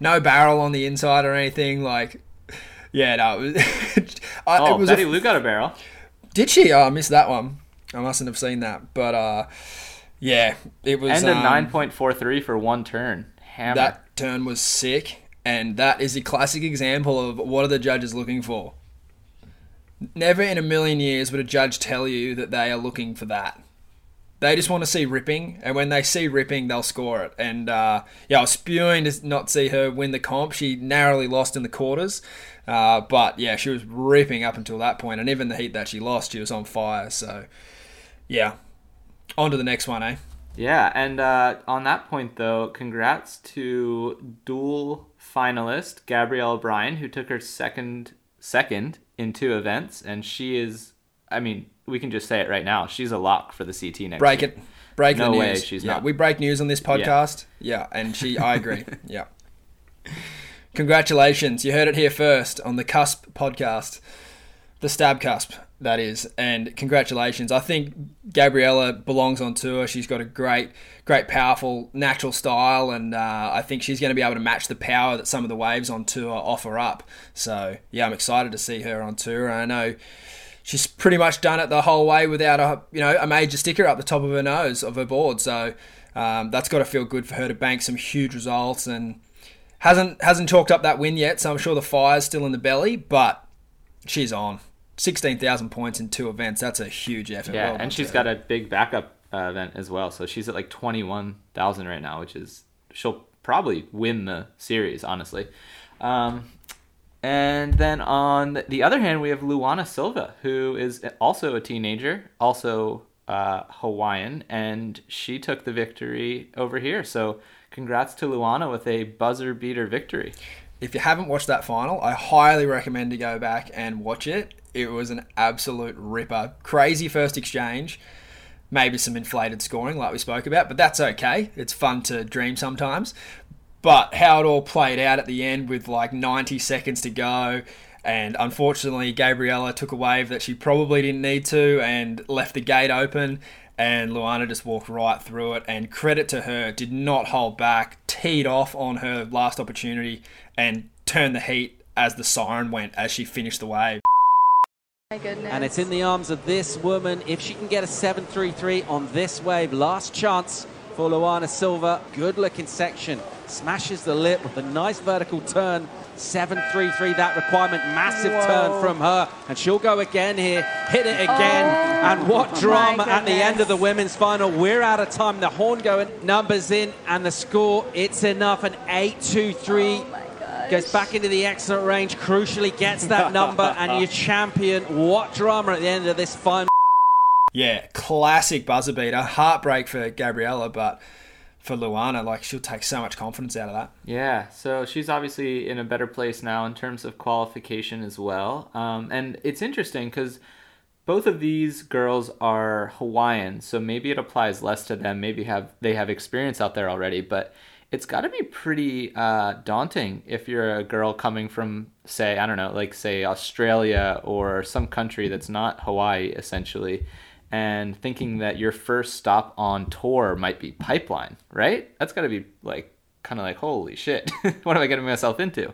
no barrel on the inside or anything. Like, yeah, no. It was, (laughs) I, Oh, it was Betty a, Lou got a barrel. did she? Oh, I missed that one. I mustn't have seen that. But uh, yeah, it was. And a um, 9.43 for one turn. Hammer. That turn was sick, and that is a classic example of what are the judges looking for. Never in a million years would a judge tell you that they are looking for that. They just want to see ripping, and when they see ripping, they'll score it. And uh, yeah, I was spewing to not see her win the comp. She narrowly lost in the quarters, uh, but yeah, she was ripping up until that point, and even the heat that she lost, she was on fire. So yeah, on to the next one, eh? Yeah, and uh, on that point though, congrats to dual finalist Gabriela Bryan, who took her second second in two events, and she is, I mean, we can just say it right now. She's a lock for the CT next. Break year. it. Break no the way she's yeah, not. we break news on this podcast. Yeah, and she, I agree. (laughs) yeah. (laughs) Congratulations. You heard it here first on the Cusp podcast. The Stab Cusp, that is. And congratulations. I think Gabriela belongs on tour. She's got a great, great, powerful, natural style. And uh, I think she's going to be able to match the power that some of the waves on tour offer up. So, yeah, I'm excited to see her on tour. I know she's pretty much done it the whole way without a you know a major sticker up the top of her nose of her board. So um, that's got to feel good for her to bank some huge results and hasn't hasn't chalked up that win yet. So I'm sure the fire's still in the belly, but she's on. Sixteen thousand points in two events. That's a huge effort. Yeah, Well and she's got a big backup uh, event as well. So she's at like twenty one thousand right now, which is she'll probably win the series, honestly. Um, and then on the other hand, we have Luana Silva, who is also a teenager, also uh, Hawaiian, and she took the victory over here. So congrats to Luana with a buzzer beater victory. If you haven't watched that final, I highly recommend to go back and watch it. It was an absolute ripper. Crazy first exchange. Maybe some inflated scoring, like we spoke about, but that's okay. It's fun to dream sometimes. But how it all played out at the end with like 90 seconds to go, and unfortunately, Gabriela took a wave that she probably didn't need to and left the gate open. And Luana just walked right through it. And credit to her, did not hold back, teed off on her last opportunity, and turned the heat as the siren went as she finished the wave. My goodness. And it's in the arms of this woman. If she can get a 7-3-3 on this wave, last chance for Luana Silva. Good looking section. Smashes the lip with a nice vertical turn. 7-3-3, that requirement. Massive turn from her. And she'll go again here. Hit it again. and what Oh, drama at the end of the women's final. We're out of time. The horn going. Numbers in. And the score, it's enough. An 8-2-3. Oh. Goes back into the excellent range, crucially gets that number, and your (laughs) champion. What drama at the end of this final? Yeah, classic buzzer beater. Heartbreak for Gabriela, but for Luana, like she'll take so much confidence out of that. Yeah, so she's obviously in a better place now in terms of qualification as well. Um, and it's interesting because both of these girls are Hawaiian, so maybe it applies less to them. Maybe have they have experience out there already, but it's got to be pretty uh, daunting if you're a girl coming from, say, I don't know, like say Australia or some country that's not Hawaii, essentially, and thinking that your first stop on tour might be Pipeline, right? That's got to be like kind of like holy shit, (laughs) what am I getting myself into?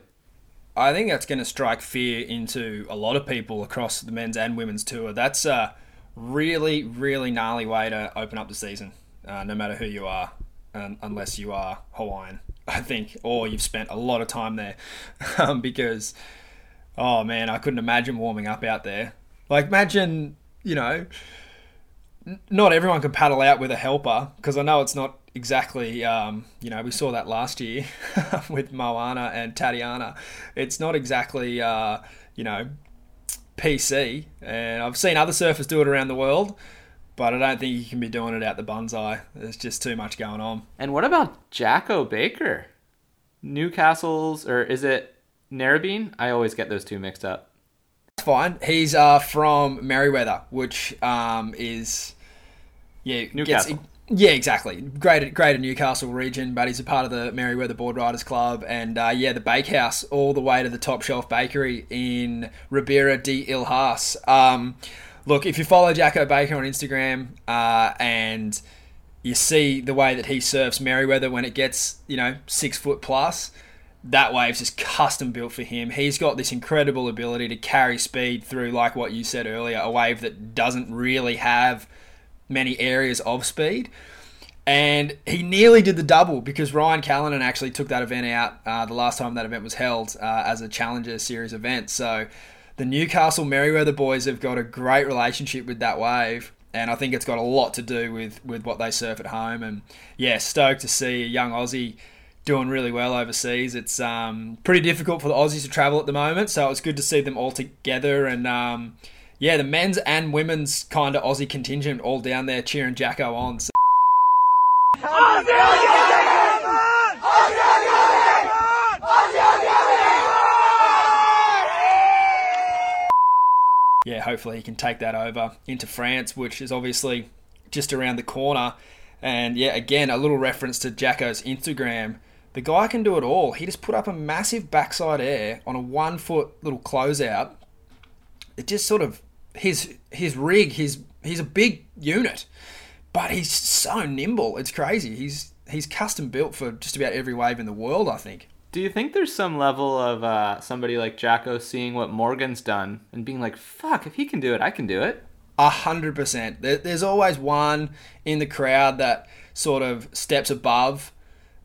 I think that's going to strike fear into a lot of people across the men's and women's tour. That's a really, really gnarly way to open up the season, uh, no matter who you are, um, unless you are Hawaiian, I think, or you've spent a lot of time there. (laughs) um, because, oh man, I couldn't imagine warming up out there. Like, imagine, you know, not everyone can paddle out with a helper because I know it's not exactly, um, you know, we saw that last year (laughs) with Moana and Tatiana. It's not exactly, uh, you know, PC. And I've seen other surfers do it around the world, but I don't think you can be doing it out the Banzai. There's just too much going on. And what about Jacko Baker? Newcastle's, or is it Narrabeen? I always get those two mixed up. That's fine. He's uh, from Merewether, which um, is yeah gets- Newcastle. yeah, exactly. Greater Greater Newcastle region, but he's a part of the Merewether Boardriders Club, and uh, yeah, the Bakehouse all the way to the Top Shelf Bakery in Ribeira d'Ilhas. Um, look, if you follow Jacko Baker on Instagram uh, and you see the way that he surfs Merewether when it gets you know six foot plus that wave's just custom built for him. He's got this incredible ability to carry speed through, like what you said earlier, a wave that doesn't really have many areas of speed. And he nearly did the double because Ryan Callinan actually took that event out uh, the last time that event was held uh, as a Challenger Series event. So the Newcastle Merewether boys have got a great relationship with that wave. and I think it's got a lot to do with with what they surf at home. And yeah, stoked to see a young Aussie doing really well overseas. It's um, pretty difficult for the Aussies to travel at the moment, so it was good to see them all together. And um, yeah, the men's and women's kind of Aussie contingent all down there cheering Jacko on. So yeah, hopefully he can take that over into France, which is obviously just around the corner. And yeah, again, a little reference to Jacko's Instagram. The guy can do it all. He just put up a massive backside air on a one foot little closeout. It just sort of his his rig, his he's a big unit, but he's so nimble. It's crazy. He's he's custom built for just about every wave in the world. I think. Do you think there's some level of uh, somebody like Jacko seeing what Morgan's done and being like, "Fuck, if he can do it, I can do it." A hundred percent. There's always one in the crowd that sort of steps above,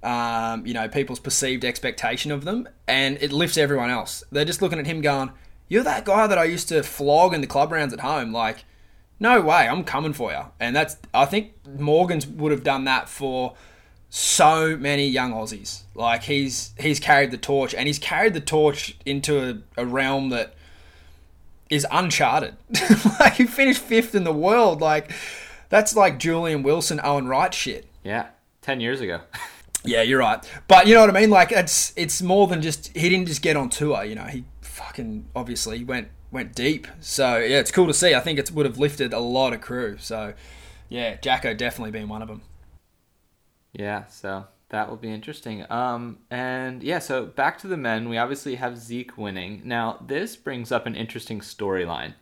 um, you know, people's perceived expectation of them, and it lifts everyone else. They're just looking at him, going, "You're that guy that I used to flog in the club rounds at home." Like, no way, I'm coming for you. And that's, I think Morgan's would have done that for so many young Aussies. Like he's he's carried the torch, and he's carried the torch into a, a realm that is uncharted. (laughs) like he finished fifth in the world. Like that's like Julian Wilson, Owen Wright shit. Yeah, ten years ago. yeah, you're right. But you know what I mean. Like it's it's more than just he didn't just get on tour. You know, he fucking obviously went went deep. So yeah, it's cool to see. I think it would have lifted a lot of crew. So yeah, Jacko definitely being one of them. Yeah, so that will be interesting. Um, and yeah, so back to the men, we obviously have Zeke winning. Now, this brings up an interesting storyline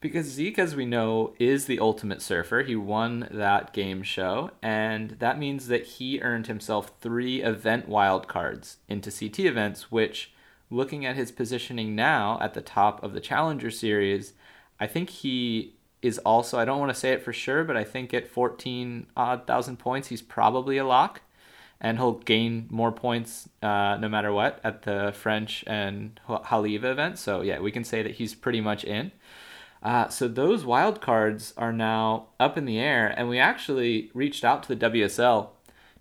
because Zeke, as we know, is the ultimate surfer. He won that game show, and that means that he earned himself three event wildcards into CT events, which, looking at his positioning now at the top of the Challenger Series, I think he is also I don't want to say it for sure, but I think at 14 odd thousand points he's probably a lock, and he'll gain more points uh, no matter what at the French and Haleiwa event. So yeah, we can say that he's pretty much in. Uh, so those wild cards are now up in the air, and we actually reached out to the WSL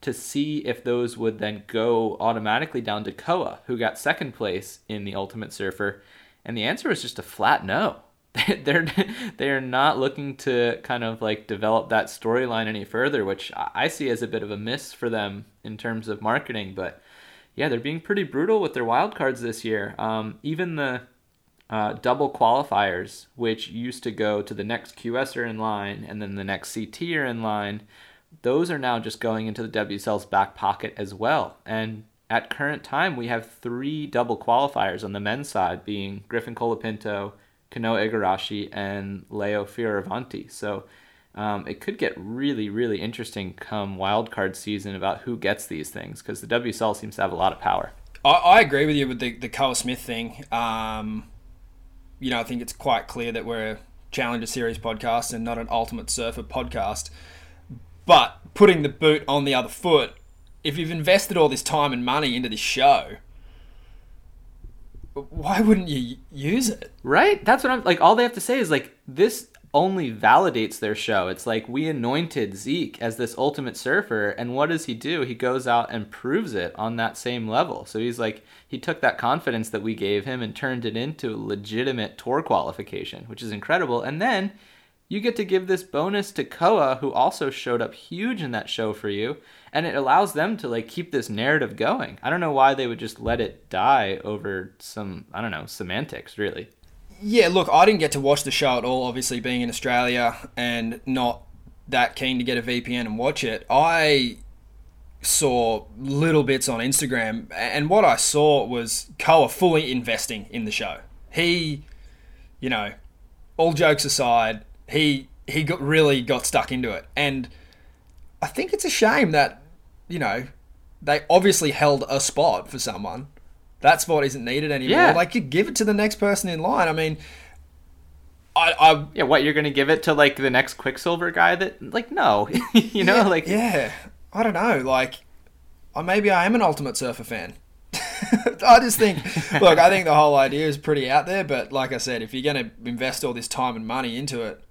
to see if those would then go automatically down to Koa, who got second place in the Ultimate Surfer, and the answer was just a flat no. (laughs) they're they're not looking to kind of like develop that storyline any further, which I see as a bit of a miss for them in terms of marketing. But yeah, they're being pretty brutal with their wild cards this year. Um, even the uh, double qualifiers, which used to go to the next QSer in line and then the next CTer in line, those are now just going into the WSL's back pocket as well. And at current time, we have three double qualifiers on the men's side, being Griffin Colapinto. Kanoa Igarashi and Leo Fioravanti. So um, it could get really, really interesting come wildcard season about who gets these things because the WSL seems to have a lot of power. I, I agree with you with the, the Koa Smith thing. Um, you know, I think it's quite clear that we're a Challenger Series podcast and not an Ultimate Surfer podcast. But putting the boot on the other foot, if you've invested all this time and money into this show, why wouldn't you use it? Right? That's what I'm like. All they have to say is like this only validates their show. It's like we anointed Zeke as this ultimate surfer, and what does he do? He goes out and proves it on that same level. So he's like he took that confidence that we gave him and turned it into a legitimate tour qualification, which is incredible. And then you get to give this bonus to Koa, who also showed up huge in that show for you, and it allows them to like keep this narrative going. I don't know why they would just let it die over some I don't know semantics, really. Yeah, look, I didn't get to watch the show at all. Obviously, being in Australia and not that keen to get a VPN and watch it, I saw little bits on Instagram, and what I saw was Koa fully investing in the show. He, you know, all jokes aside, he he got really got stuck into it, and I think it's a shame that you know they obviously held a spot for someone. That spot isn't needed anymore. Yeah. Like you give it to the next person in line. I mean, I, I yeah. What you're gonna give it to like the next Quiksilver guy? That like no, (laughs) you know, yeah, like yeah. I don't know. Like, or maybe I am an Ultimate Surfer fan. (laughs) I just think, look, I think the whole idea is pretty out there. But like I said, if you're going to invest all this time and money into it,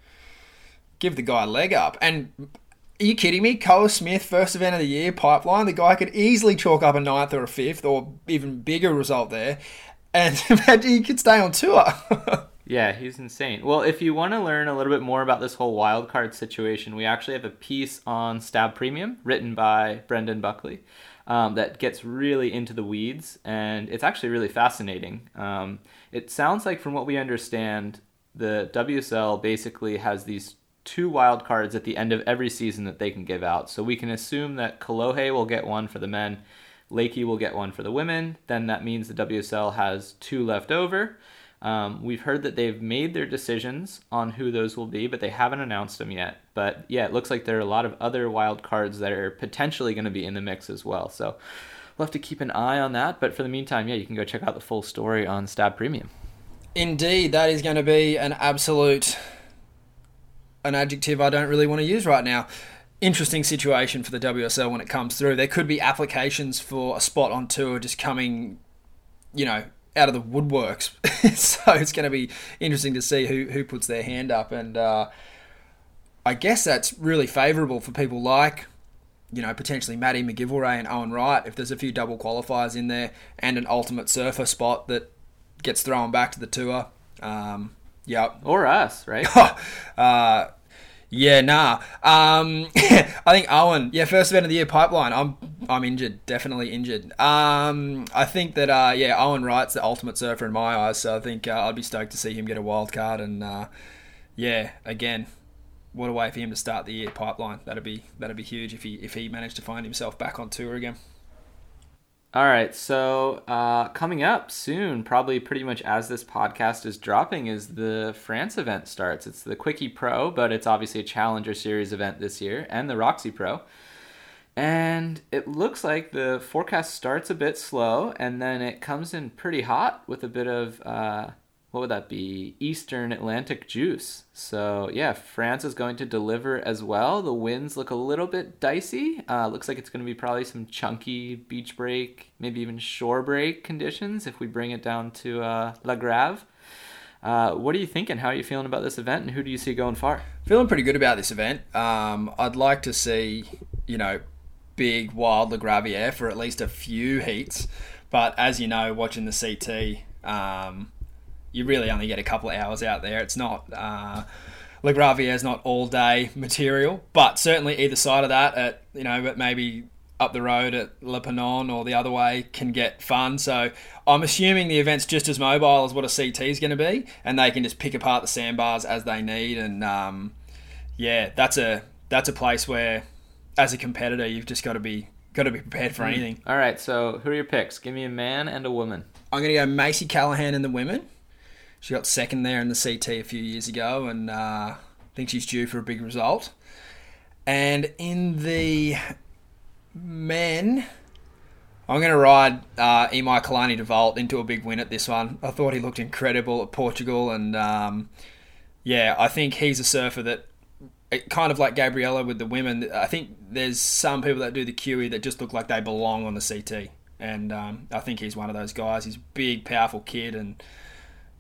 give the guy a leg up. And are you kidding me? Koa Smith, first event of the year, pipeline. The guy could easily chalk up a ninth or a fifth or even bigger result there. And (laughs) he could stay on tour. (laughs) Yeah, he's insane. Well, if you want to learn a little bit more about this whole wild card situation, we actually have a piece on Stab Premium written by Brendan Buckley um, that gets really into the weeds, and it's actually really fascinating. Um, it sounds like, from what we understand, the WSL basically has these two wild cards at the end of every season that they can give out. So we can assume that Kolohe will get one for the men, Lakey will get one for the women. Then that means the WSL has two left over. Um, we've heard that they've made their decisions on who those will be, but they haven't announced them yet. But yeah, it looks like there are a lot of other wild cards that are potentially going to be in the mix as well. So we'll have to keep an eye on that. But for the meantime, yeah, you can go check out the full story on Stab Premium. Indeed, that is going to be an absolute an adjective I don't really want to use right now. Interesting situation for the WSL when it comes through. There could be applications for a spot on tour just coming, you know, out of the woodworks. (laughs) so it's going to be interesting to see who who puts their hand up, and uh, I guess that's really favourable for people like. You know, potentially Matty McGillivray and Owen Wright, if there's a few double qualifiers in there, and an ultimate surfer spot that gets thrown back to the tour. Um, yep. Or us, right? (laughs) uh, yeah, nah. Um, (laughs) I think Owen, yeah, first event of the year pipeline. I'm I'm injured, definitely injured. Um, I think that uh, yeah, Owen Wright's the ultimate surfer in my eyes. So I think uh, I'd be stoked to see him get a wild card. And uh, yeah, again, what a way for him to start the year pipeline. That'd be that'd be huge if he if he managed to find himself back on tour again. All right, so uh, coming up soon, probably pretty much as this podcast is dropping, is the France event starts. It's the Quickie Pro, but it's obviously a Challenger Series event this year, and the Roxy Pro. And it looks like the forecast starts a bit slow, and then it comes in pretty hot with a bit of uh, what would that be? Eastern Atlantic juice. So yeah, France is going to deliver as well. The winds look a little bit dicey. Uh, looks like it's going to be probably some chunky beach break, maybe even shore break conditions if we bring it down to uh, La Grave. Uh, what are you thinking? How are you feeling about this event, and who do you see going far? Feeling pretty good about this event. Um, I'd like to see, you know, big wild La Gravière for at least a few heats. But as you know, watching the CT, um, you really only get a couple of hours out there. It's not uh, La Gravière is not all day material, but certainly either side of that, at you know, but maybe up the road at Le Penon or the other way can get fun. So I'm assuming the event's just as mobile as what a CT is going to be, and they can just pick apart the sandbars as they need. And um, yeah, that's a that's a place where, as a competitor, you've just got to be got to be prepared for Mm. anything. All right, so who are your picks? Give me a man and a woman. I'm going to go Macy Callaghan and the women. She got second there in the CT a few years ago, and uh, I think she's due for a big result. And in the men, I'm going to ride uh, Imaikalani de into a big win at this one. I thought he looked incredible at Portugal, and um, yeah, I think he's a surfer that, it, kind of like Gabriela with the women. I think there's some people that do the QE that just look like they belong on the CT, and um, I think he's one of those guys. He's a big, powerful kid, and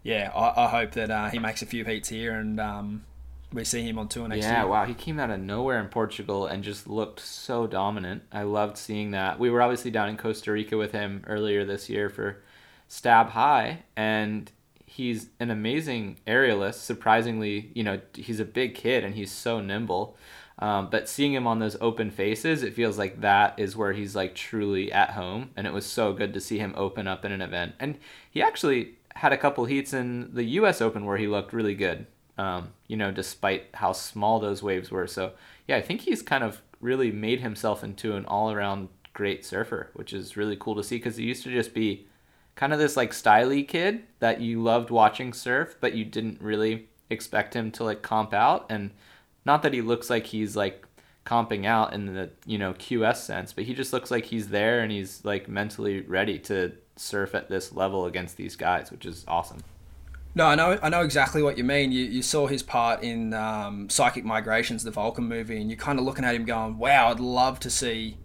yeah, I, I hope that uh, he makes a few heats here and um, we see him on tour next yeah, year. Yeah, wow, he came out of nowhere in Portugal and just looked so dominant. I loved seeing that. We were obviously down in Costa Rica with him earlier this year for Stab High, and he's an amazing aerialist. Surprisingly, you know, he's a big kid and he's so nimble. Um, but seeing him on those open faces, it feels like that is where he's like truly at home. And it was so good to see him open up in an event. And he actually had a couple heats in the U.S. Open where he looked really good. Um, you know, despite how small those waves were. So yeah, I think he's kind of really made himself into an all-around great surfer, which is really cool to see because he used to just be kind of this like styly kid that you loved watching surf, but you didn't really expect him to like comp out. And not that he looks like he's like comping out in the you know QS sense, but he just looks like he's there and he's like mentally ready to surf at this level against these guys, which is awesome. No, I know, I know exactly what you mean. You, you saw his part in um, Psychic Migrations, the Volcom movie, and you're kind of looking at him going, "Wow, I'd love to see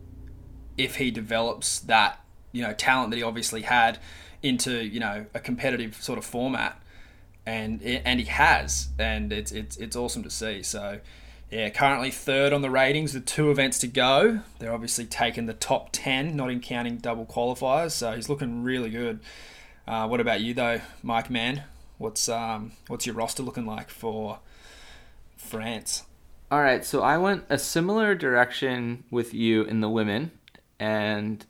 if he develops that, you know, talent that he obviously had into, you know, a competitive sort of format." And and he has, and it's it's it's awesome to see. So, Yeah, currently third on the ratings with two events to go. They're obviously taking the top 10, not in counting double qualifiers, so he's looking really good. Uh, what about you though, Mike Mann? What's um, what's your roster looking like for France? All right, so I went a similar direction with you in the women, and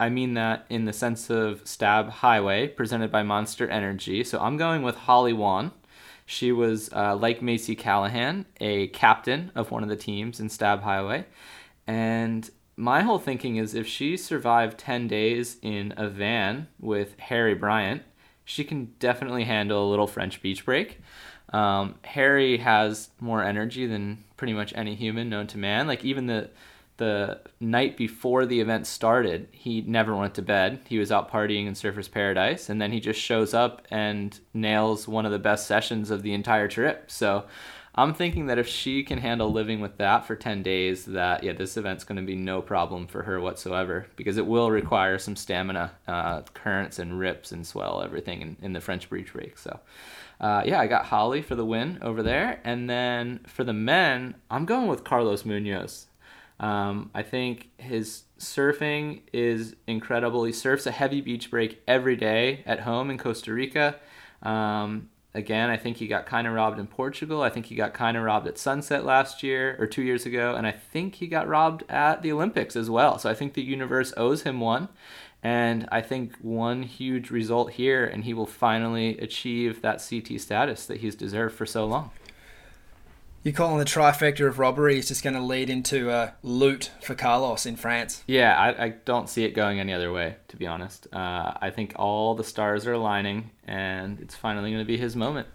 I mean that in the sense of Stab Highway, presented by Monster Energy. So I'm going with Holly Wan. She was, uh, like Macy Callaghan, a captain of one of the teams in Stab Highway. And my whole thinking is if she survived 10 days in a van with Harry Bryant, she can definitely handle a little French beach break. Um, Harry has more energy than pretty much any human known to man. Like even the the night before the event started, he never went to bed. He was out partying in Surfers Paradise, and then he just shows up and nails one of the best sessions of the entire trip. So I'm thinking that if she can handle living with that for 10 days, that yeah, this event's going to be no problem for her whatsoever because it will require some stamina, uh, currents and rips and swell everything in, in the French breach break. So. Uh, yeah, I got Holly for the win over there. And then for the men, I'm going with Carlos Munoz. Um, I think his surfing is incredible. He surfs a heavy beach break every day at home in Costa Rica. Um, again, I think he got kind of robbed in Portugal. I think he got kind of robbed at Sunset last year or two years ago. And I think he got robbed at the Olympics as well. So I think the universe owes him one. And I think one huge result here, and he will finally achieve that CT status that he's deserved for so long. You're calling the trifecta of robbery is just going to lead into a loot for Carlos in France. Yeah, I, I don't see it going any other way, to be honest. Uh, I think all the stars are aligning, and it's finally going to be his moment.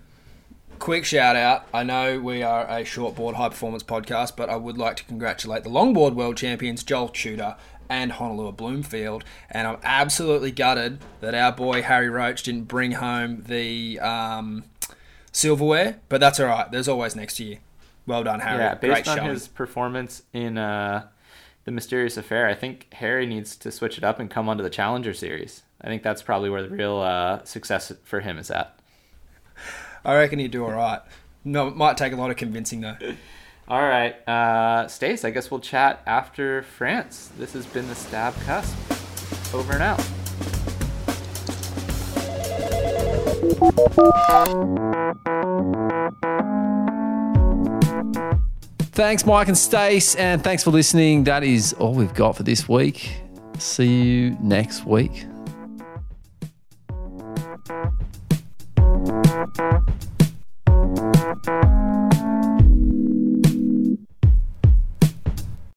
Quick shout out. I know we are a shortboard high performance podcast, but I would like to congratulate the longboard world champions, Joel Tudor and Honolua Blomfield. And I'm absolutely gutted that our boy Harry Roach didn't bring home the um, silverware, but that's all right. There's always next year. Well done, Harry. Yeah, based Great on showing. his performance in uh, the Mysterious Affair, I think Harry needs to switch it up and come onto the Challenger Series. I think that's probably where the real uh, success for him is at. I reckon he'd do all right. No, it might take a lot of convincing though. All right, uh, Stace, I guess we'll chat after France. This has been the Stab Cusp. Over and out. Thanks, Mike and Stace, and thanks for listening. That is all we've got for this week. See you next week.